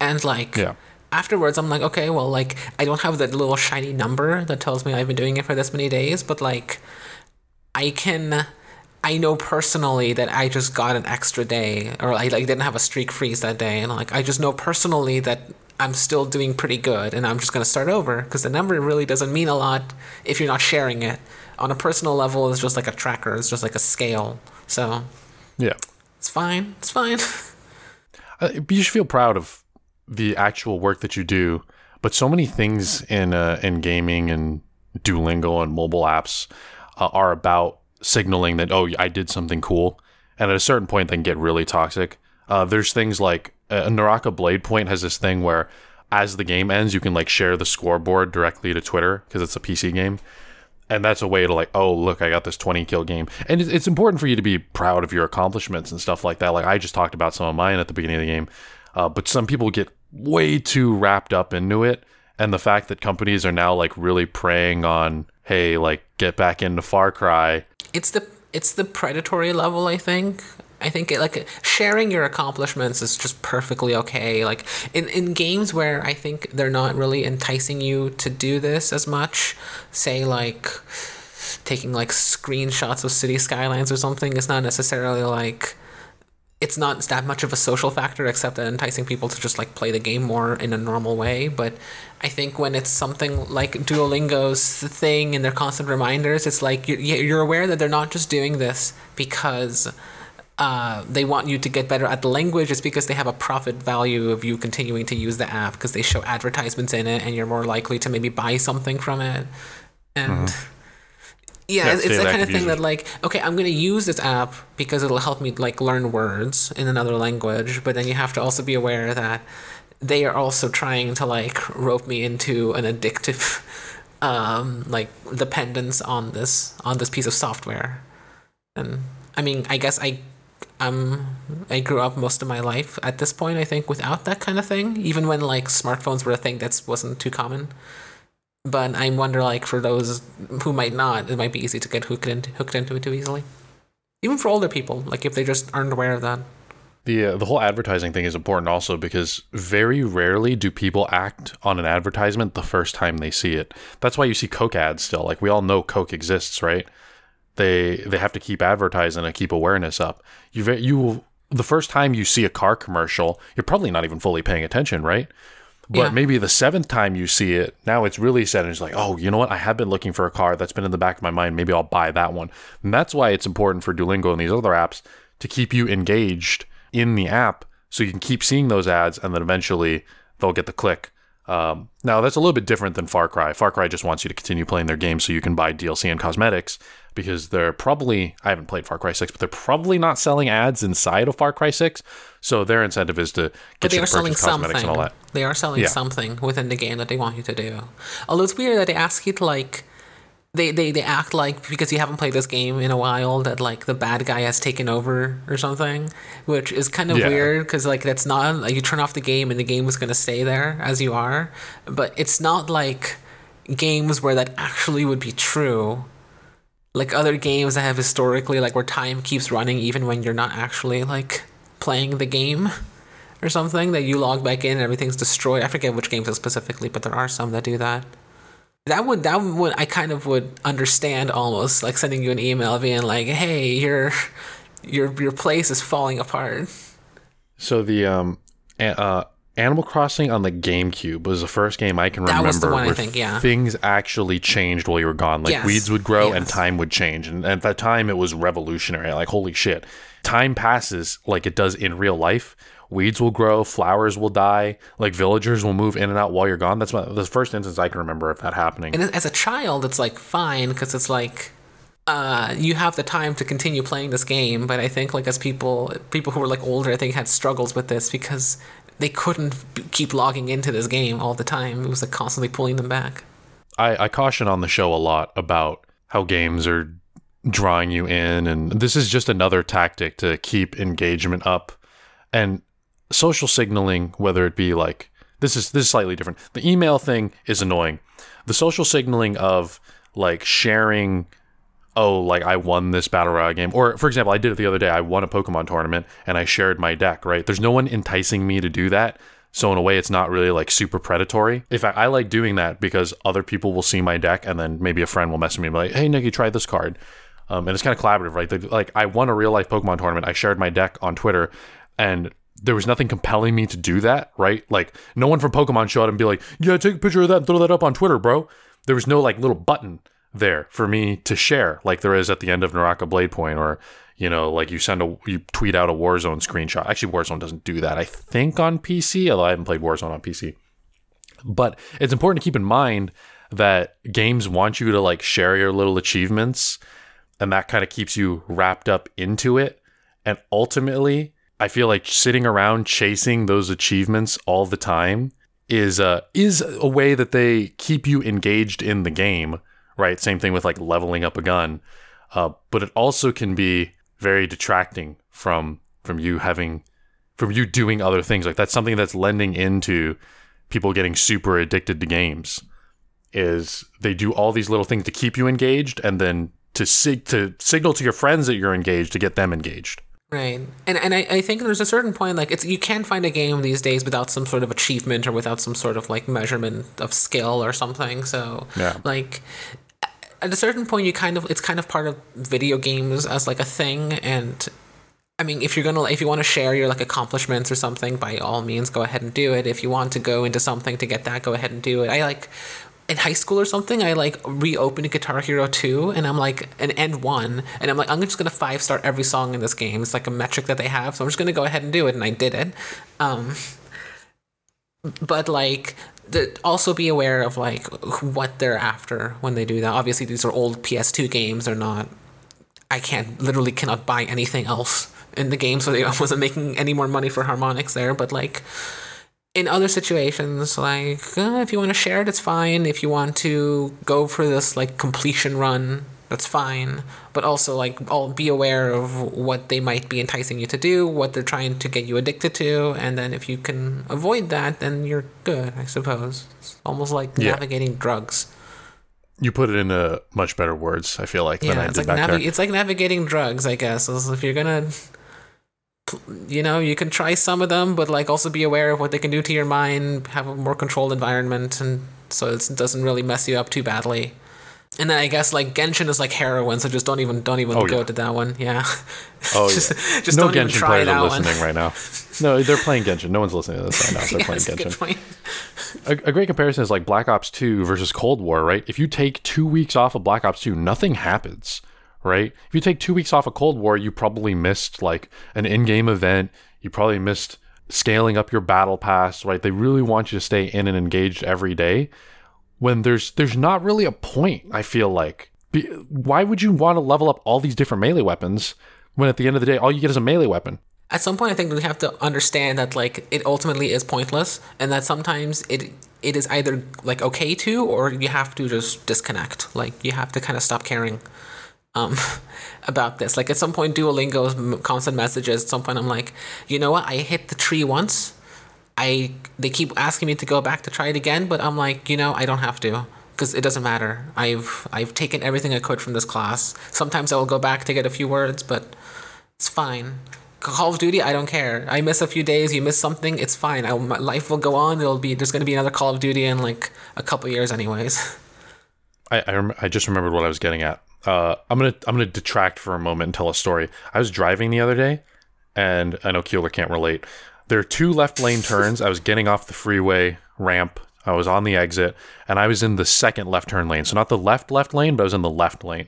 and like yeah. afterwards I'm like, okay, well, like I don't have that little shiny number that tells me I've been doing it for this many days, but like I can. I know personally that I just got an extra day, or I like didn't have a streak freeze that day, and like I just know personally that I'm still doing pretty good, and I'm just gonna start over because the number really doesn't mean a lot if you're not sharing it on a personal level it's just like a tracker it's just like a scale so. Yeah. It's fine it's fine. Uh, you should feel proud of the actual work that you do but so many things in uh, in gaming and duolingo and mobile apps uh, are about signaling that oh i did something cool and at a certain point they can get really toxic. Uh, there's things like uh, naraka bladepoint has this thing where as the game ends you can like share the scoreboard directly to twitter because it's a pc game and that's a way to like oh look i got this 20 kill game. And it's important for you to be proud of your accomplishments and stuff like that. Like i just talked about some of mine at the beginning of the game. Uh, but some people get way too wrapped up into it. And the fact that companies are now like really preying on hey like get back into far cry. It's the it's the predatory level i think I think it, like sharing your accomplishments is just perfectly okay. Like in, in games where I think they're not really enticing you to do this as much, say like taking like screenshots of city skylines or something, it's not necessarily like it's not that much of a social factor except that enticing people to just like play the game more in a normal way. But I think when it's something like Duolingo's thing and their constant reminders, it's like you're aware that they're not just doing this because uh, they want you to get better at the language is because they have a profit value of you continuing to use the app because they show advertisements in it and you're more likely to maybe buy something from it. And mm-hmm. yeah, yeah, it's, it's that kind of thing that like okay i'm going to use this app because it'll help me like learn words in another language but then you have to also be aware that they are also trying to like rope me into an addictive um like dependence on this on this piece of software. And i mean i guess i um I grew up most of my life at this point I think without that kind of thing even when like smartphones were a thing that wasn't too common. But I wonder like for those who might not it might be easy to get hooked into hooked into it too easily. Even for older people like if they just aren't aware of that. The uh, the whole advertising thing is important also because very rarely do people act on an advertisement the first time they see it. That's why you see coke ads still. Like we all know coke exists right they they have to keep advertising and keep awareness up. You you the first time you see a car commercial, you're probably not even fully paying attention, right? But yeah. maybe the seventh time you see it, now it's really set and it's like, oh, you know what? I have been looking for a car that's been in the back of my mind. Maybe I'll buy that one. And that's why it's important for Duolingo and these other apps to keep you engaged in the app so you can keep seeing those ads and then eventually they'll get the click. Um, now that's a little bit different than Far Cry. Far Cry just wants you to continue playing their game so you can buy DLC and cosmetics because they're probably I haven't played Far Cry 6, but they're probably not selling ads inside of Far Cry 6. So their incentive is to get you to purchase cosmetics and all that. They are selling yeah. something within the game that they want you to do. Although it's weird that they ask you to like they, they, they act like because you haven't played this game in a while that like the bad guy has taken over or something which is kind of yeah. weird because like that's not like you turn off the game and the game is going to stay there as you are but it's not like games where that actually would be true. Like other games that have historically like where time keeps running even when you're not actually like playing the game or something that you log back in and everything's destroyed. I forget which games specifically but there are some that do that that would that would I kind of would understand almost like sending you an email being like, "Hey, your your your place is falling apart." So the um uh Animal Crossing on the GameCube was the first game I can that remember one, where think, yeah. things actually changed while you were gone. Like yes. weeds would grow yes. and time would change, and at that time it was revolutionary. Like holy shit, time passes like it does in real life weeds will grow, flowers will die, like villagers will move in and out while you're gone. That's my, the first instance I can remember of that happening. And as a child, it's like fine because it's like uh, you have the time to continue playing this game. But I think like as people people who were like older, I think had struggles with this because they couldn't keep logging into this game all the time. It was like constantly pulling them back. I, I caution on the show a lot about how games are drawing you in and this is just another tactic to keep engagement up and social signaling, whether it be like this is this is slightly different. The email thing is annoying. The social signaling of like sharing oh, like I won this battle royale game. Or for example, I did it the other day. I won a Pokemon tournament and I shared my deck, right? There's no one enticing me to do that. So in a way, it's not really like super predatory. In fact, I like doing that because other people will see my deck and then maybe a friend will message me and be like, hey, Nikki, try this card. Um, and it's kind of collaborative, right? Like I won a real life Pokemon tournament. I shared my deck on Twitter and there was nothing compelling me to do that, right? Like no one from Pokemon showed up and be like, "Yeah, take a picture of that and throw that up on Twitter, bro." There was no like little button there for me to share, like there is at the end of Naraka Bladepoint, or you know, like you send a you tweet out a Warzone screenshot. Actually, Warzone doesn't do that. I think on PC, although I haven't played Warzone on PC. But it's important to keep in mind that games want you to like share your little achievements, and that kind of keeps you wrapped up into it. And ultimately, I feel like sitting around chasing those achievements all the time is uh is a way that they keep you engaged in the game, right? Same thing with like leveling up a gun. Uh, but it also can be very detracting from from you having from you doing other things. Like that's something that's lending into people getting super addicted to games. Is they do all these little things to keep you engaged and then to sig- to signal to your friends that you're engaged to get them engaged. Right, and and I, I think there's a certain point like it's you can't find a game these days without some sort of achievement or without some sort of like measurement of skill or something. So yeah. like at a certain point you kind of it's kind of part of video games as like a thing and I mean, if you're gonna, if you want to share your like accomplishments or something, by all means, go ahead and do it. If you want to go into something to get that, go ahead and do it. I like in high school or something, I like reopened Guitar Hero 2 and I'm like an end one and I'm like I'm just gonna five star every song in this game. It's like a metric that they have, so I'm just gonna go ahead and do it and I did it. Um, but like the, also be aware of like what they're after when they do that. Obviously these are old PS2 games, they're not I can't literally cannot buy anything else in the game, so they wasn't making any more money for Harmonix there, but like in other situations, like uh, if you want to share it, it's fine. If you want to go for this like completion run, that's fine. But also like I'll be aware of what they might be enticing you to do, what they're trying to get you addicted to, and then if you can avoid that, then you're good, I suppose. It's almost like yeah. navigating drugs. You put it into much better words, I feel like, yeah, than I did like back navi- there. It's like navigating drugs, I guess. If you're gonna you know, you can try some of them, but like also be aware of what they can do to your mind, have a more controlled environment, and so it doesn't really mess you up too badly. And then I guess like Genshin is like heroin, so just don't even don't even oh, go yeah. to that one. Yeah. Oh just, yeah. Just no Genshin players are listening one. right now. No, they're playing Genshin. No one's listening to this right now. They're yeah, playing Genshin. A, a, great comparison is like Black Ops 2 versus Cold War, right? If you take two weeks off of Black Ops 2, nothing happens, right? If you take two weeks off of Cold War, you probably missed like an in-game event. You probably missed scaling up your battle pass, right? They really want you to stay in and engaged every day when there's there's not really a point, I feel like. Be, why would you want to level up all these different melee weapons when at the end of the day all you get is a melee weapon? At some point I think we have to understand that like it ultimately is pointless and that sometimes it it is either like okay to or you have to just disconnect. Like you have to kind of stop caring um, about this. Like at some point, Duolingo's constant messages. At some point, I'm like, you know what? I hit the tree once. I they keep asking me to go back to try it again, but I'm like, you know, I don't have to because it doesn't matter. I've I've taken everything I could from this class. Sometimes I will go back to get a few words, but it's fine. Call of Duty, I don't care. I miss a few days, you miss something, it's fine. I, my life will go on. It'll be there's gonna be another Call of Duty in like a couple years, anyways. I I, rem- I just remembered what I was getting at. Uh, I'm gonna I'm gonna detract for a moment and tell a story. I was driving the other day, and I know Keeler can't relate. There are two left lane turns. I was getting off the freeway ramp. I was on the exit and I was in the second left turn lane. So not the left left lane, but I was in the left lane.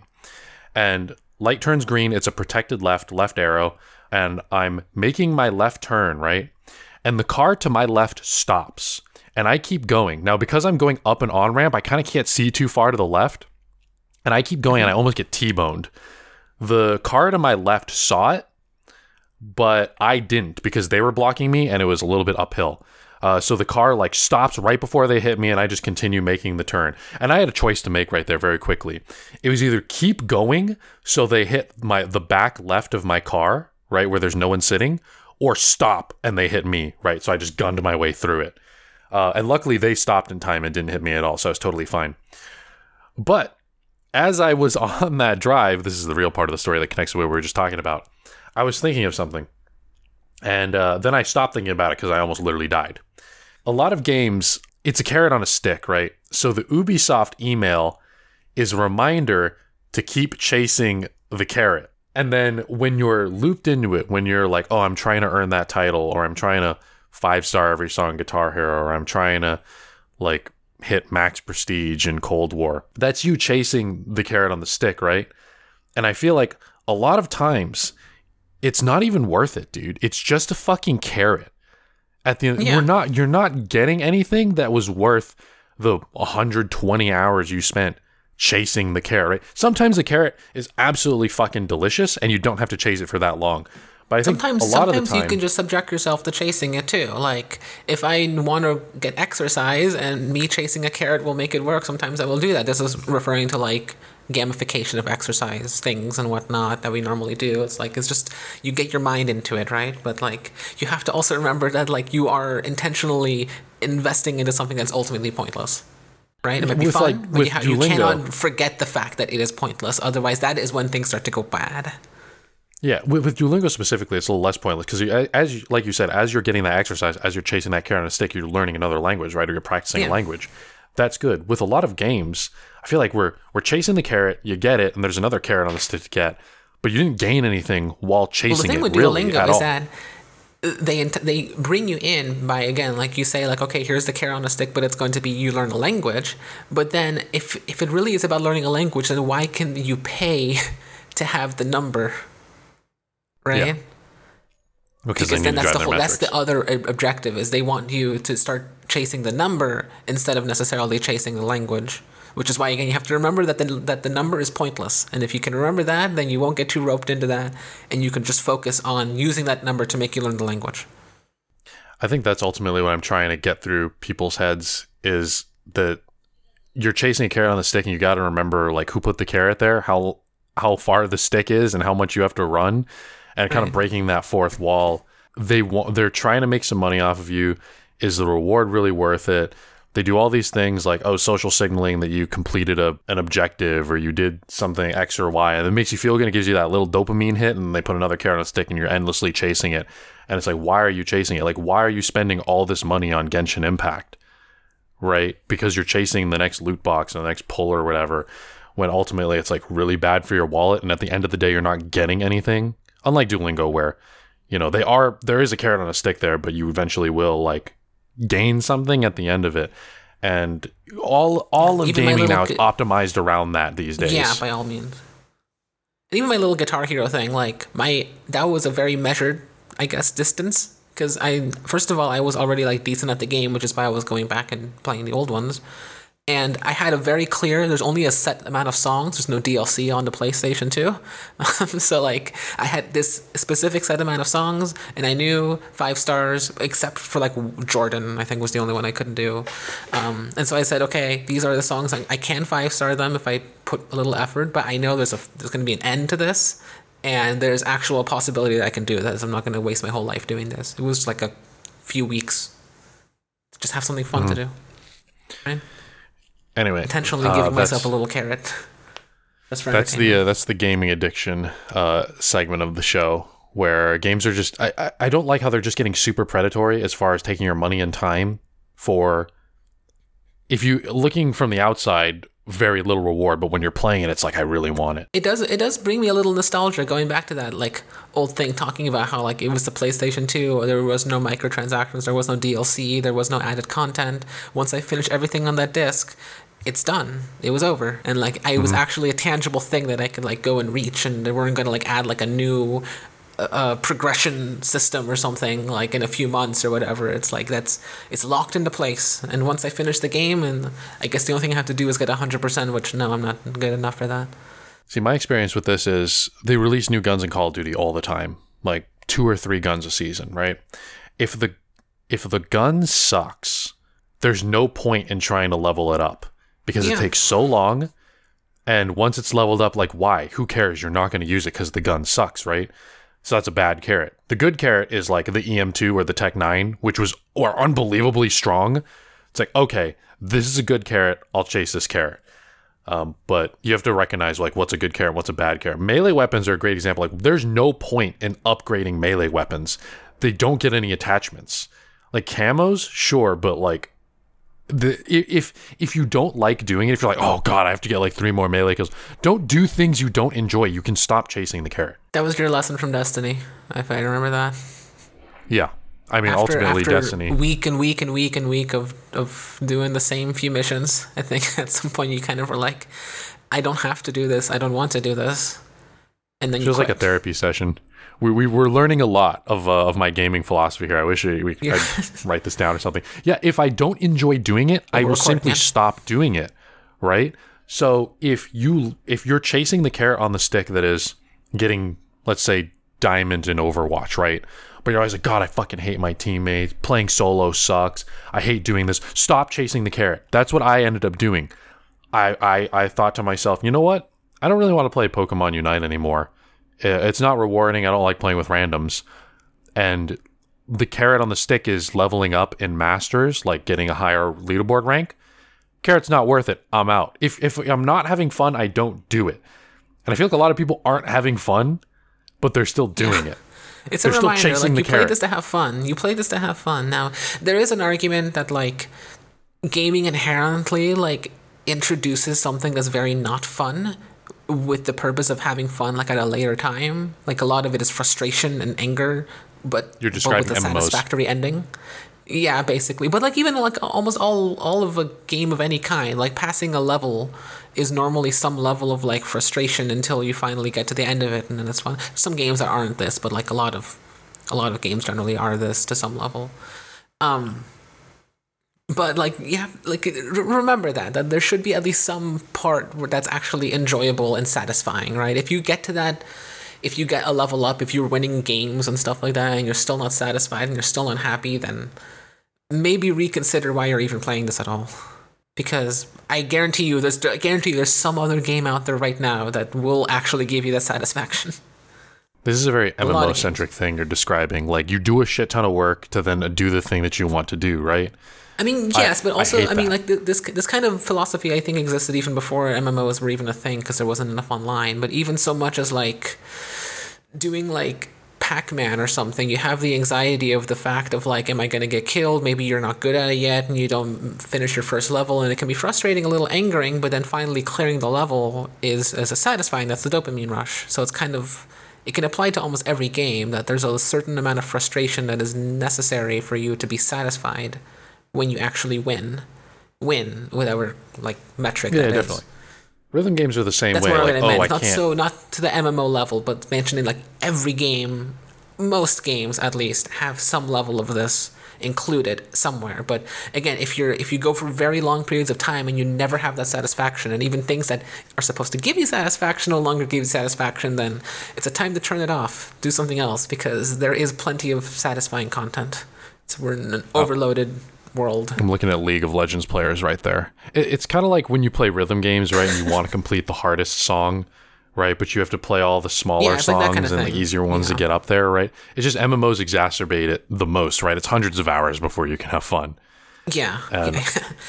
And light turns green. It's a protected left, left arrow. And I'm making my left turn, right? And the car to my left stops. And I keep going. Now, because I'm going up an on ramp, I kind of can't see too far to the left. And I keep going and I almost get T boned. The car to my left saw it but I didn't because they were blocking me and it was a little bit uphill. Uh, so the car like stops right before they hit me, and I just continue making the turn. And I had a choice to make right there very quickly. It was either keep going so they hit my the back left of my car, right where there's no one sitting, or stop and they hit me, right. So I just gunned my way through it. Uh, and luckily they stopped in time and didn't hit me at all, so I was totally fine. But as I was on that drive, this is the real part of the story that connects to what we were just talking about. I was thinking of something, and uh, then I stopped thinking about it because I almost literally died. A lot of games, it's a carrot on a stick, right? So the Ubisoft email is a reminder to keep chasing the carrot. And then when you're looped into it, when you're like, oh, I'm trying to earn that title, or I'm trying to five star every song Guitar Hero, or I'm trying to like hit max prestige in Cold War, that's you chasing the carrot on the stick, right? And I feel like a lot of times it's not even worth it, dude. It's just a fucking carrot. At the end, yeah. we're not you're not getting anything that was worth the 120 hours you spent chasing the carrot. Right? Sometimes the carrot is absolutely fucking delicious, and you don't have to chase it for that long. But I sometimes, think a lot sometimes of the time, you can just subject yourself to chasing it too. Like if I want to get exercise and me chasing a carrot will make it work, sometimes I will do that. This is referring to like gamification of exercise things and whatnot that we normally do. It's like it's just you get your mind into it, right? But like you have to also remember that like you are intentionally investing into something that's ultimately pointless. Right? It might be with fun, like, but you, have, you cannot forget the fact that it is pointless. Otherwise, that is when things start to go bad. Yeah, with, with Duolingo specifically, it's a little less pointless because as you, like you said, as you're getting that exercise, as you're chasing that carrot on a stick, you're learning another language, right? Or you're practicing yeah. a language. That's good. With a lot of games, I feel like we're we're chasing the carrot, you get it, and there's another carrot on the stick to get, but you didn't gain anything while chasing well, the thing it. With Duolingo is all. that uh, they they bring you in by again like you say like okay here's the carrot on a stick but it's going to be you learn a language but then if if it really is about learning a language then why can you pay to have the number right yeah. because, because then that's the whole that's the other objective is they want you to start chasing the number instead of necessarily chasing the language which is why again you have to remember that the that the number is pointless. And if you can remember that, then you won't get too roped into that, and you can just focus on using that number to make you learn the language. I think that's ultimately what I'm trying to get through people's heads is that you're chasing a carrot on the stick, and you got to remember like who put the carrot there, how how far the stick is, and how much you have to run, and kind of breaking that fourth wall. They want they're trying to make some money off of you. Is the reward really worth it? they do all these things like oh social signaling that you completed a, an objective or you did something x or y and it makes you feel good it gives you that little dopamine hit and they put another carrot on a stick and you're endlessly chasing it and it's like why are you chasing it like why are you spending all this money on genshin impact right because you're chasing the next loot box or the next pull or whatever when ultimately it's like really bad for your wallet and at the end of the day you're not getting anything unlike duolingo where you know they are there is a carrot on a stick there but you eventually will like gain something at the end of it. And all all of Even gaming now is optimized around that these days. Yeah by all means. Even my little guitar hero thing like my that was a very measured i guess distance. Because i first of all i was already like decent at the game which is why i was going back and playing the old ones and I had a very clear. There's only a set amount of songs. There's no DLC on the PlayStation 2, so like I had this specific set amount of songs, and I knew five stars, except for like Jordan. I think was the only one I couldn't do. Um, and so I said, okay, these are the songs I, I can five star them if I put a little effort, but I know there's a there's going to be an end to this, and there's actual possibility that I can do this. I'm not going to waste my whole life doing this. It was like a few weeks. Just have something fun mm-hmm. to do. Right? Anyway, intentionally uh, giving myself a little carrot. That's, that's the uh, that's the gaming addiction uh, segment of the show where games are just I, I, I don't like how they're just getting super predatory as far as taking your money and time for if you looking from the outside very little reward but when you're playing it it's like i really want it. It does it does bring me a little nostalgia going back to that like old thing talking about how like it was the playstation 2 there was no microtransactions there was no dlc there was no added content. Once i finished everything on that disc it's done. It was over, and like I was mm-hmm. actually a tangible thing that I could like go and reach, and they weren't going to like add like a new uh, uh, progression system or something like in a few months or whatever. It's like that's it's locked into place, and once I finish the game, and I guess the only thing I have to do is get hundred percent, which no, I'm not good enough for that. See, my experience with this is they release new guns in Call of Duty all the time, like two or three guns a season, right? If the if the gun sucks, there's no point in trying to level it up because yeah. it takes so long. And once it's leveled up, like, why? Who cares? You're not going to use it because the gun sucks, right? So that's a bad carrot. The good carrot is like the EM2 or the Tech 9, which was or unbelievably strong. It's like, okay, this is a good carrot. I'll chase this carrot. Um, but you have to recognize like what's a good carrot, what's a bad carrot. Melee weapons are a great example. Like, there's no point in upgrading melee weapons. They don't get any attachments. Like camos, sure, but like the if if you don't like doing it, if you're like, oh god, I have to get like three more melee kills, don't do things you don't enjoy. You can stop chasing the carrot. That was your lesson from Destiny, if I remember that. Yeah, I mean, after, ultimately, after Destiny. Week and week and week and week of of doing the same few missions. I think at some point you kind of were like, I don't have to do this. I don't want to do this. And then it feels like a therapy session we, we were learning a lot of uh, of my gaming philosophy here. I wish we, we could write this down or something. Yeah, if I don't enjoy doing it, I will simply stop doing it. Right. So if you if you're chasing the carrot on the stick that is getting, let's say, diamond in Overwatch, right? But you're always like, God, I fucking hate my teammates. Playing solo sucks. I hate doing this. Stop chasing the carrot. That's what I ended up doing. I, I, I thought to myself, you know what? I don't really want to play Pokemon Unite anymore. It's not rewarding. I don't like playing with randoms. And the carrot on the stick is leveling up in masters, like getting a higher leaderboard rank. Carrot's not worth it. I'm out. If if I'm not having fun, I don't do it. And I feel like a lot of people aren't having fun, but they're still doing it. It's they're a reminder, like you play this to have fun. You play this to have fun. Now, there is an argument that like gaming inherently like introduces something that's very not fun with the purpose of having fun like at a later time. Like a lot of it is frustration and anger, but you're describing but with a MMOs. satisfactory ending. Yeah, basically. But like even like almost all all of a game of any kind, like passing a level is normally some level of like frustration until you finally get to the end of it and then it's fun. Some games that aren't this, but like a lot of a lot of games generally are this to some level. Um but like yeah like remember that that there should be at least some part where that's actually enjoyable and satisfying right if you get to that if you get a level up if you're winning games and stuff like that and you're still not satisfied and you're still unhappy then maybe reconsider why you're even playing this at all because i guarantee you there's I guarantee you there's some other game out there right now that will actually give you that satisfaction this is a very MMO centric thing you're describing. Like you do a shit ton of work to then do the thing that you want to do, right? I mean, yes, I, but also, I, I mean, like this this kind of philosophy, I think existed even before MMOs were even a thing because there wasn't enough online. But even so much as like doing like Pac-Man or something, you have the anxiety of the fact of like, am I going to get killed? Maybe you're not good at it yet, and you don't finish your first level, and it can be frustrating, a little angering. But then finally clearing the level is is a satisfying. That's the dopamine rush. So it's kind of it can apply to almost every game that there's a certain amount of frustration that is necessary for you to be satisfied when you actually win, win whatever like metric yeah, that definitely. Is. Rhythm games are the same That's way. Like, oh, I meant. Oh, not can't. so not to the MMO level, but mentioning like every game, most games at least have some level of this included somewhere. But again, if you're if you go for very long periods of time and you never have that satisfaction, and even things that are supposed to give you satisfaction no longer give you satisfaction, then it's a time to turn it off. Do something else because there is plenty of satisfying content. So we're in an oh. overloaded world. I'm looking at League of Legends players right there. it's kind of like when you play rhythm games, right? And you want to complete the hardest song, right? But you have to play all the smaller yeah, songs like kind of and thing. the easier ones yeah. to get up there, right? It's just MMOs exacerbate it the most, right? It's hundreds of hours before you can have fun. Yeah, and, yeah.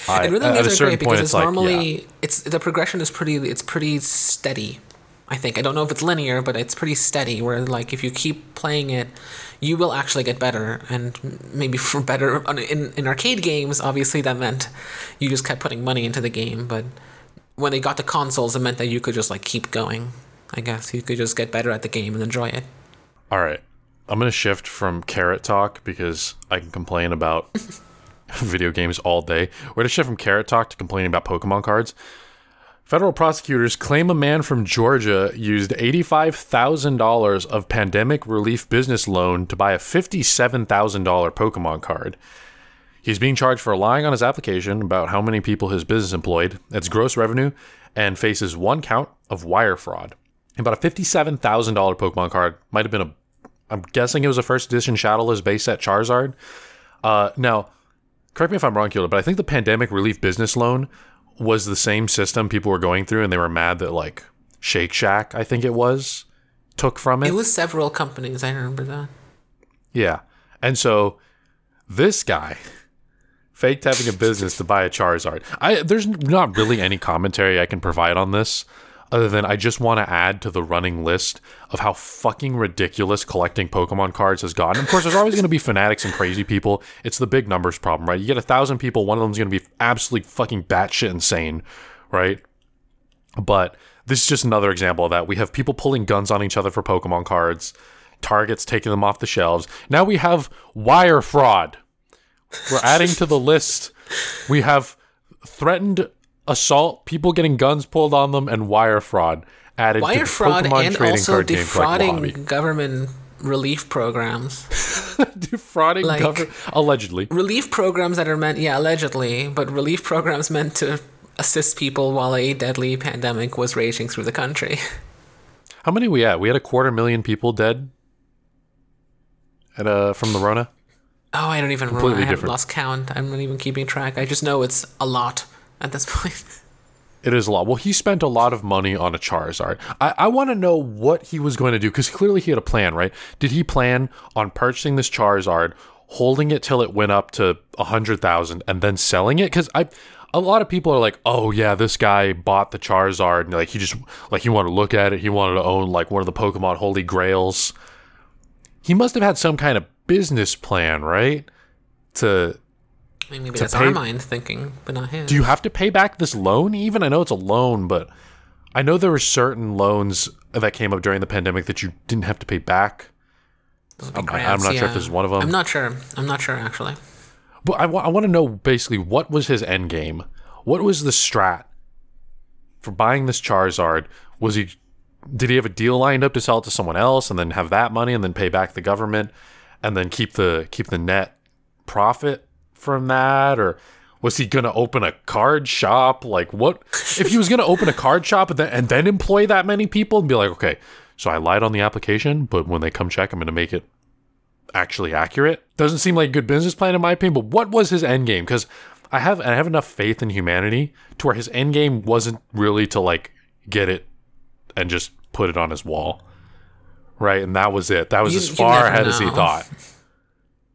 I, and rhythm games are great because it's, it's normally like, it's the progression is pretty it's pretty steady. I think I don't know if it's linear, but it's pretty steady. Where like if you keep playing it you will actually get better and maybe for better in, in arcade games obviously that meant you just kept putting money into the game but when they got to consoles it meant that you could just like keep going i guess. You could just get better at the game and enjoy it. All right. I'm to shift from carrot talk because i can complain about video games all day. We're to shift from carrot talk to complaining about pokemon cards Federal prosecutors claim a man from Georgia used $85,000 of pandemic relief business loan to buy a $57,000 Pokemon card. He's being charged for lying on his application about how many people his business employed, its gross revenue, and faces one count of wire fraud. About a $57,000 Pokemon card might have been a, I'm guessing it was a first edition Shadowless base set Charizard. Uh, now, correct me if I'm wrong, Kyoto, but I think the pandemic relief business loan was the same system people were going through, and they were mad that like Shake Shack, I think it was, took from it. It was several companies. I remember that. Yeah, and so this guy faked having a business to buy a Charizard. I there's not really any commentary I can provide on this other than I just want to add to the running list of how fucking ridiculous collecting Pokemon cards has gotten. Of course, there's always going to be fanatics and crazy people. It's the big numbers problem, right? You get a thousand people, one of them's going to be absolutely fucking batshit insane, right? But this is just another example of that. We have people pulling guns on each other for Pokemon cards, targets taking them off the shelves. Now we have wire fraud. We're adding to the list. We have threatened assault, people getting guns pulled on them, and wire fraud added wire to fraud Pokemon and trading also card defrauding government relief programs. defrauding like, government allegedly relief programs that are meant yeah allegedly, but relief programs meant to assist people while a deadly pandemic was raging through the country. How many we at? We had a quarter million people dead at uh from the Rona. Oh, I don't even Completely remember. I have lost count. I'm not even keeping track. I just know it's a lot at this point. It is a lot. Well, he spent a lot of money on a Charizard. I, I want to know what he was going to do because clearly he had a plan, right? Did he plan on purchasing this Charizard, holding it till it went up to a hundred thousand, and then selling it? Because I, a lot of people are like, "Oh yeah, this guy bought the Charizard, and like he just like he wanted to look at it, he wanted to own like one of the Pokemon Holy Grails." He must have had some kind of business plan, right? To I mean, maybe that's pay, our mind thinking, but not his. Do you have to pay back this loan? Even I know it's a loan, but I know there were certain loans that came up during the pandemic that you didn't have to pay back. I'm, I'm, not yeah. sure if this is one of them. I'm not sure. I'm not sure actually. But I, I want to know basically what was his end game. What was the strat for buying this Charizard? Was he did he have a deal lined up to sell it to someone else and then have that money and then pay back the government and then keep the keep the net profit from that or was he going to open a card shop? Like what if he was going to open a card shop and then, and then employ that many people and be like okay so i lied on the application but when they come check i'm going to make it actually accurate. Doesn't seem like a good business plan in my opinion but what was his end game? Because i have i have enough faith in humanity to where his end game wasn't really to like get it and just put it on his wall. Right and that was it. That was you, as far ahead know. as he thought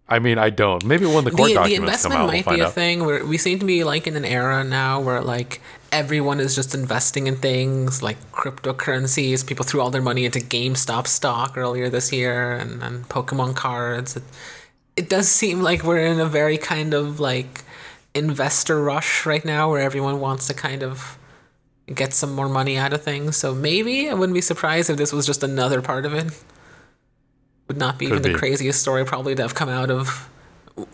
I mean, I don't. Maybe when the court the, documents the investment come out, might we'll be a out. thing where we seem to be like in an era now where like everyone is just investing in things like cryptocurrencies. People threw all their money into GameStop stock earlier this year and, and Pokemon cards. It, it does seem like we're in a very kind of like investor rush right now where everyone wants to kind of get some more money out of things. So maybe I wouldn't be surprised if this was just another part of it. Would not be Could even be. the craziest story probably to have come out of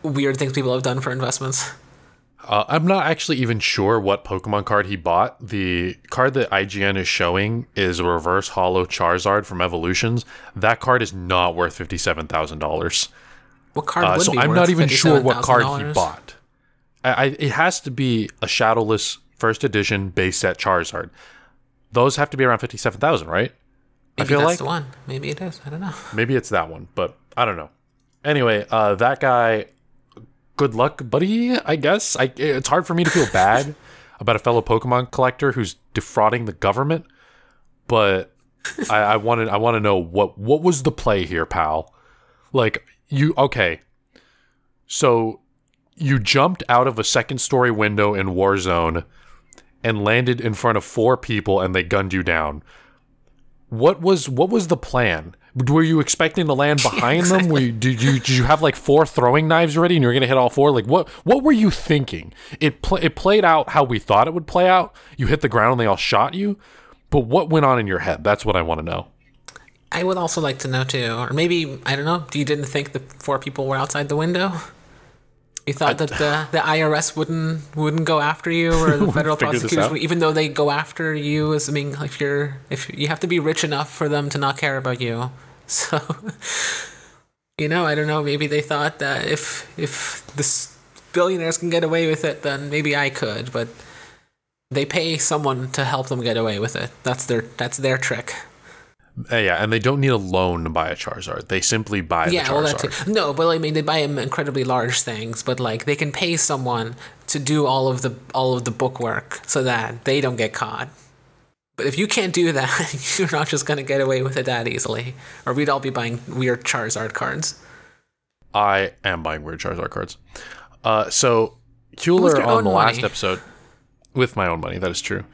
weird things people have done for investments. Uh, I'm not actually even sure what Pokemon card he bought. The card that IGN is showing is a reverse holo Charizard from Evolutions. That card is not worth fifty-seven thousand dollars. What card uh, so I'm not even sure what card he bought. I, I, it has to be a shadowless first edition base set Charizard. Those have to be around fifty-seven thousand, right? Maybe I feel that's like the one. Maybe it is. I don't know. Maybe it's that one, but I don't know. Anyway, uh, that guy good luck, buddy. I guess I, it's hard for me to feel bad about a fellow Pokemon collector who's defrauding the government, but I, I wanted I want to know what what was the play here, pal? Like you okay? So you jumped out of a second story window in Warzone and landed in front of four people, and they gunned you down. What was what was the plan? Were you expecting to land behind exactly. them? Were you, did you did you have like four throwing knives ready and you're gonna hit all four? Like what what were you thinking? It pl- it played out how we thought it would play out. You hit the ground and they all shot you, but what went on in your head? That's what I want to know. I would also like to know too, or maybe I don't know. Do you didn't think the four people were outside the window? You thought that the, the IRS wouldn't wouldn't go after you or the federal prosecutors, even though they go after you, assuming if you're if you have to be rich enough for them to not care about you. So, you know, I don't know. Maybe they thought that if if this billionaires can get away with it, then maybe I could. But they pay someone to help them get away with it. That's their that's their trick. Uh, yeah, and they don't need a loan to buy a Charizard. They simply buy yeah, the Charizard. Well, that's no, but I mean, they buy incredibly large things. But like, they can pay someone to do all of the all of the book work so that they don't get caught. But if you can't do that, you're not just gonna get away with it that easily, or we'd all be buying weird Charizard cards. I am buying weird Charizard cards. Uh, so Kueller on the money. last episode, with my own money, that is true.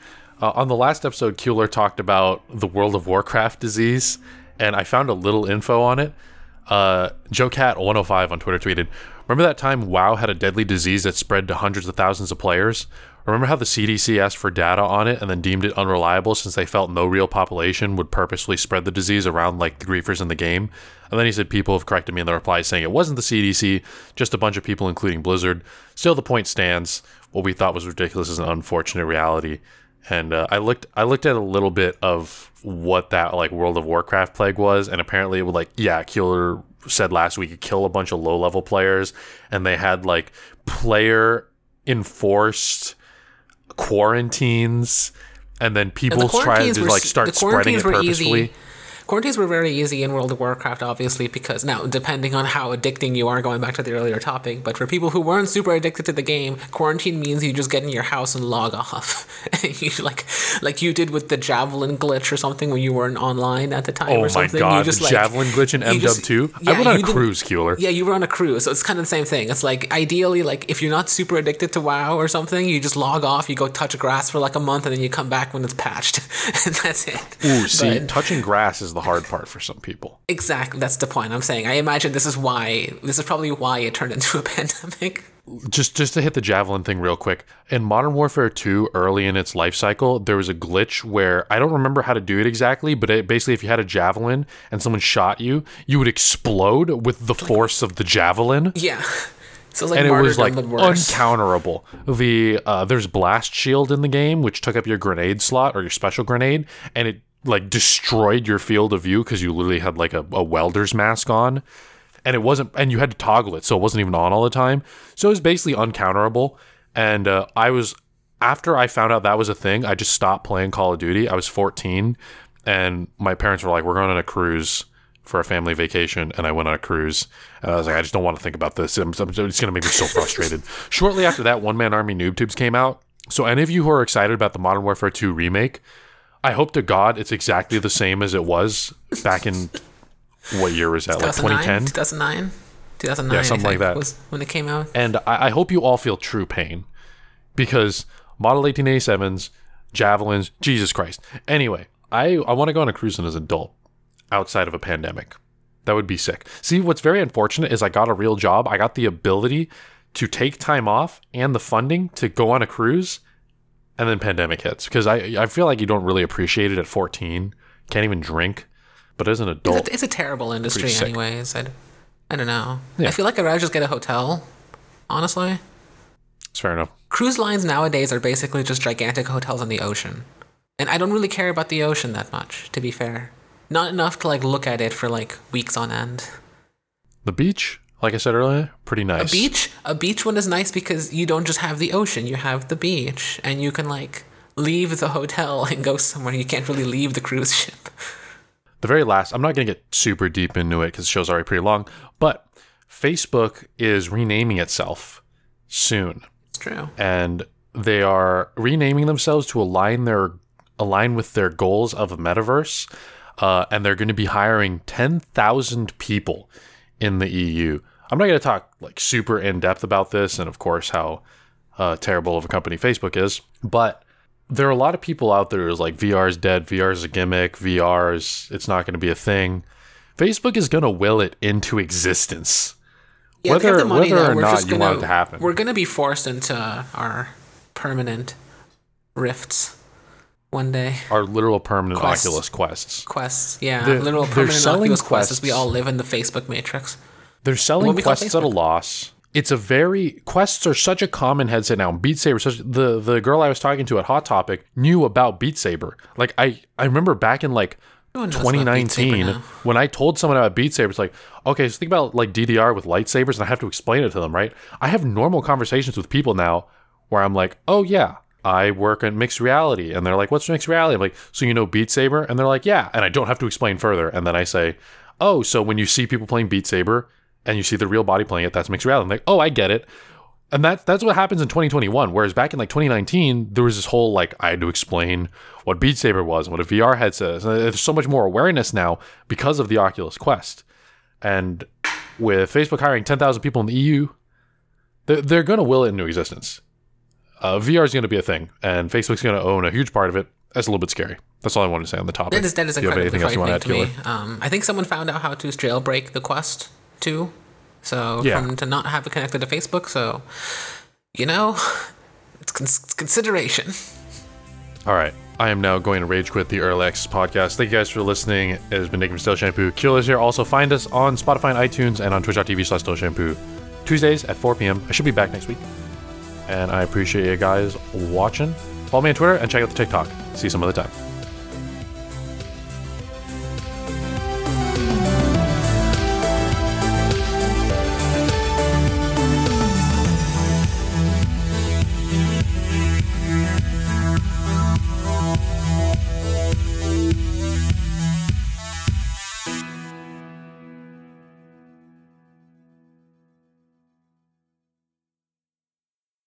Uh, on the last episode, Kueller talked about the World of Warcraft disease, and I found a little info on it. Uh, JoeCat105 on Twitter tweeted, Remember that time WoW had a deadly disease that spread to hundreds of thousands of players? Remember how the CDC asked for data on it and then deemed it unreliable since they felt no real population would purposely spread the disease around like the griefers in the game? And then he said people have corrected me in the reply saying it wasn't the CDC, just a bunch of people, including Blizzard. Still, the point stands. What we thought was ridiculous is an unfortunate reality and uh, I looked I looked at a little bit of what that like World of Warcraft plague was, and apparently it would like yeah, Kueller said last week it kill a bunch of low level players, and they had like player enforced quarantines, and then people tried to like start spreading it purposefully. Easy Quarantines were very easy in World of Warcraft, obviously, because now, depending on how addicting you are, going back to the earlier topic, but for people who weren't super addicted to the game, quarantine means you just get in your house and log off. you like, like you did with the javelin glitch or something when you weren't online at the time. Oh or something. Oh my god, you just, like, javelin glitch in MW2. Yeah, I went on a cruise, Kueller. Yeah, you were on a cruise, so it's kind of the same thing. It's like ideally, like if you're not super addicted to WoW or something, you just log off, you go touch grass for like a month, and then you come back when it's patched, and that's it. Ooh, see, but, touching grass is the hard part for some people. Exactly. That's the point I'm saying. I imagine this is why this is probably why it turned into a pandemic. Just just to hit the javelin thing real quick. In Modern Warfare 2, early in its life cycle, there was a glitch where I don't remember how to do it exactly, but it, basically if you had a javelin and someone shot you, you would explode with the force of the javelin. Yeah. So like and it was like uncounterable. The uh, there's blast shield in the game, which took up your grenade slot or your special grenade, and it like destroyed your field of view because you literally had like a, a welder's mask on. And it wasn't and you had to toggle it so it wasn't even on all the time. So it was basically uncounterable. And uh, i was after i found out that was a thing i just stopped playing call of duty. I was 14 and my parents were like we're going on a cruise for a family vacation. And i went on a cruise and i was like i just don't want to think about this. It's going to make me so frustrated. Shortly after that one man army noob tubes came out. So any of you who are excited about the modern warfare 2 remake I hope to God it's exactly the same as it was back in what year was that? Like 2010, 2009, 2009. Yeah, something like that was when it came out. And I, I hope you all feel true pain because Model 1887s, Javelins, Jesus Christ. Anyway, I, I want to go on a cruise as an adult outside of a pandemic. That would be sick. See, what's very unfortunate is I got a real job. I got the ability to take time off and the funding to go on a cruise, and then pandemic hits because I I feel like you don't really appreciate it at 14. Can't even drink, but as an adult, it's a, it's a terrible industry, anyways. I, I don't know. Yeah. I feel like I'd rather just get a hotel. Honestly, it's fair enough. Cruise lines nowadays are basically just gigantic hotels in the ocean, and I don't really care about the ocean that much. To be fair, not enough to like look at it for like weeks on end. The beach, like I said earlier, pretty nice. A beach, a beach one is nice because you don't just have the ocean, you have the beach, and you can like leave the hotel and go somewhere. You can't really leave the cruise ship. The very last, I'm not going to get super deep into it because the show's already pretty long, but Facebook is renaming itself soon. It's true. And they are renaming themselves to align their align with their goals of a metaverse uh, and they're going to be hiring 10,000 people in the EU. I'm not going to talk like super in depth about this, and of course how uh, terrible of a company Facebook is, but there are a lot of people out there who's like VR is dead, VR is a gimmick, VR is it's not going to be a thing. Facebook is going to will it into existence. Yeah, whether whether or not you gonna, want it to happen. We're going to be forced into our permanent rifts one day. Our literal permanent Quest. Oculus quests. Quests, yeah. They're, literal permanent Oculus quests as we all live in the Facebook matrix. They're selling quests at a loss. It's a very quests are such a common headset now. Beat Saber, such the the girl I was talking to at Hot Topic knew about Beat Saber. Like I I remember back in like 2019 when I told someone about Beat Saber, it's like, okay, so think about like DDR with lightsabers, and I have to explain it to them, right? I have normal conversations with people now where I'm like, oh yeah, I work in mixed reality. And they're like, what's mixed reality? I'm like, so you know Beat Saber? And they're like, yeah. And I don't have to explain further. And then I say, oh, so when you see people playing Beat Saber and you see the real body playing it, that's mixed reality. I'm like, oh, I get it. And that's that's what happens in 2021. Whereas back in like 2019, there was this whole like I had to explain what Beat Saber was and what a VR headset is. And there's so much more awareness now because of the Oculus Quest. And with Facebook hiring 10,000 people in the EU, they're, they're going to will it into existence uh, VR is going to be a thing, and Facebook's going to own a huge part of it. That's a little bit scary. That's all I wanted to say on the topic. That is, that is you want to, add, to me. Um, I think someone found out how to jailbreak the Quest too, so yeah. from, to not have it connected to Facebook. So, you know, it's, cons- it's consideration. All right. I am now going to rage quit the Early Access podcast. Thank you guys for listening. It has been Nick from Still Shampoo. Kill is here. Also, find us on Spotify and iTunes and on twitch.tv slash Still Shampoo. Tuesdays at 4 p.m. I should be back next week and I appreciate you guys watching. Follow me on Twitter and check out the TikTok. See you some other time.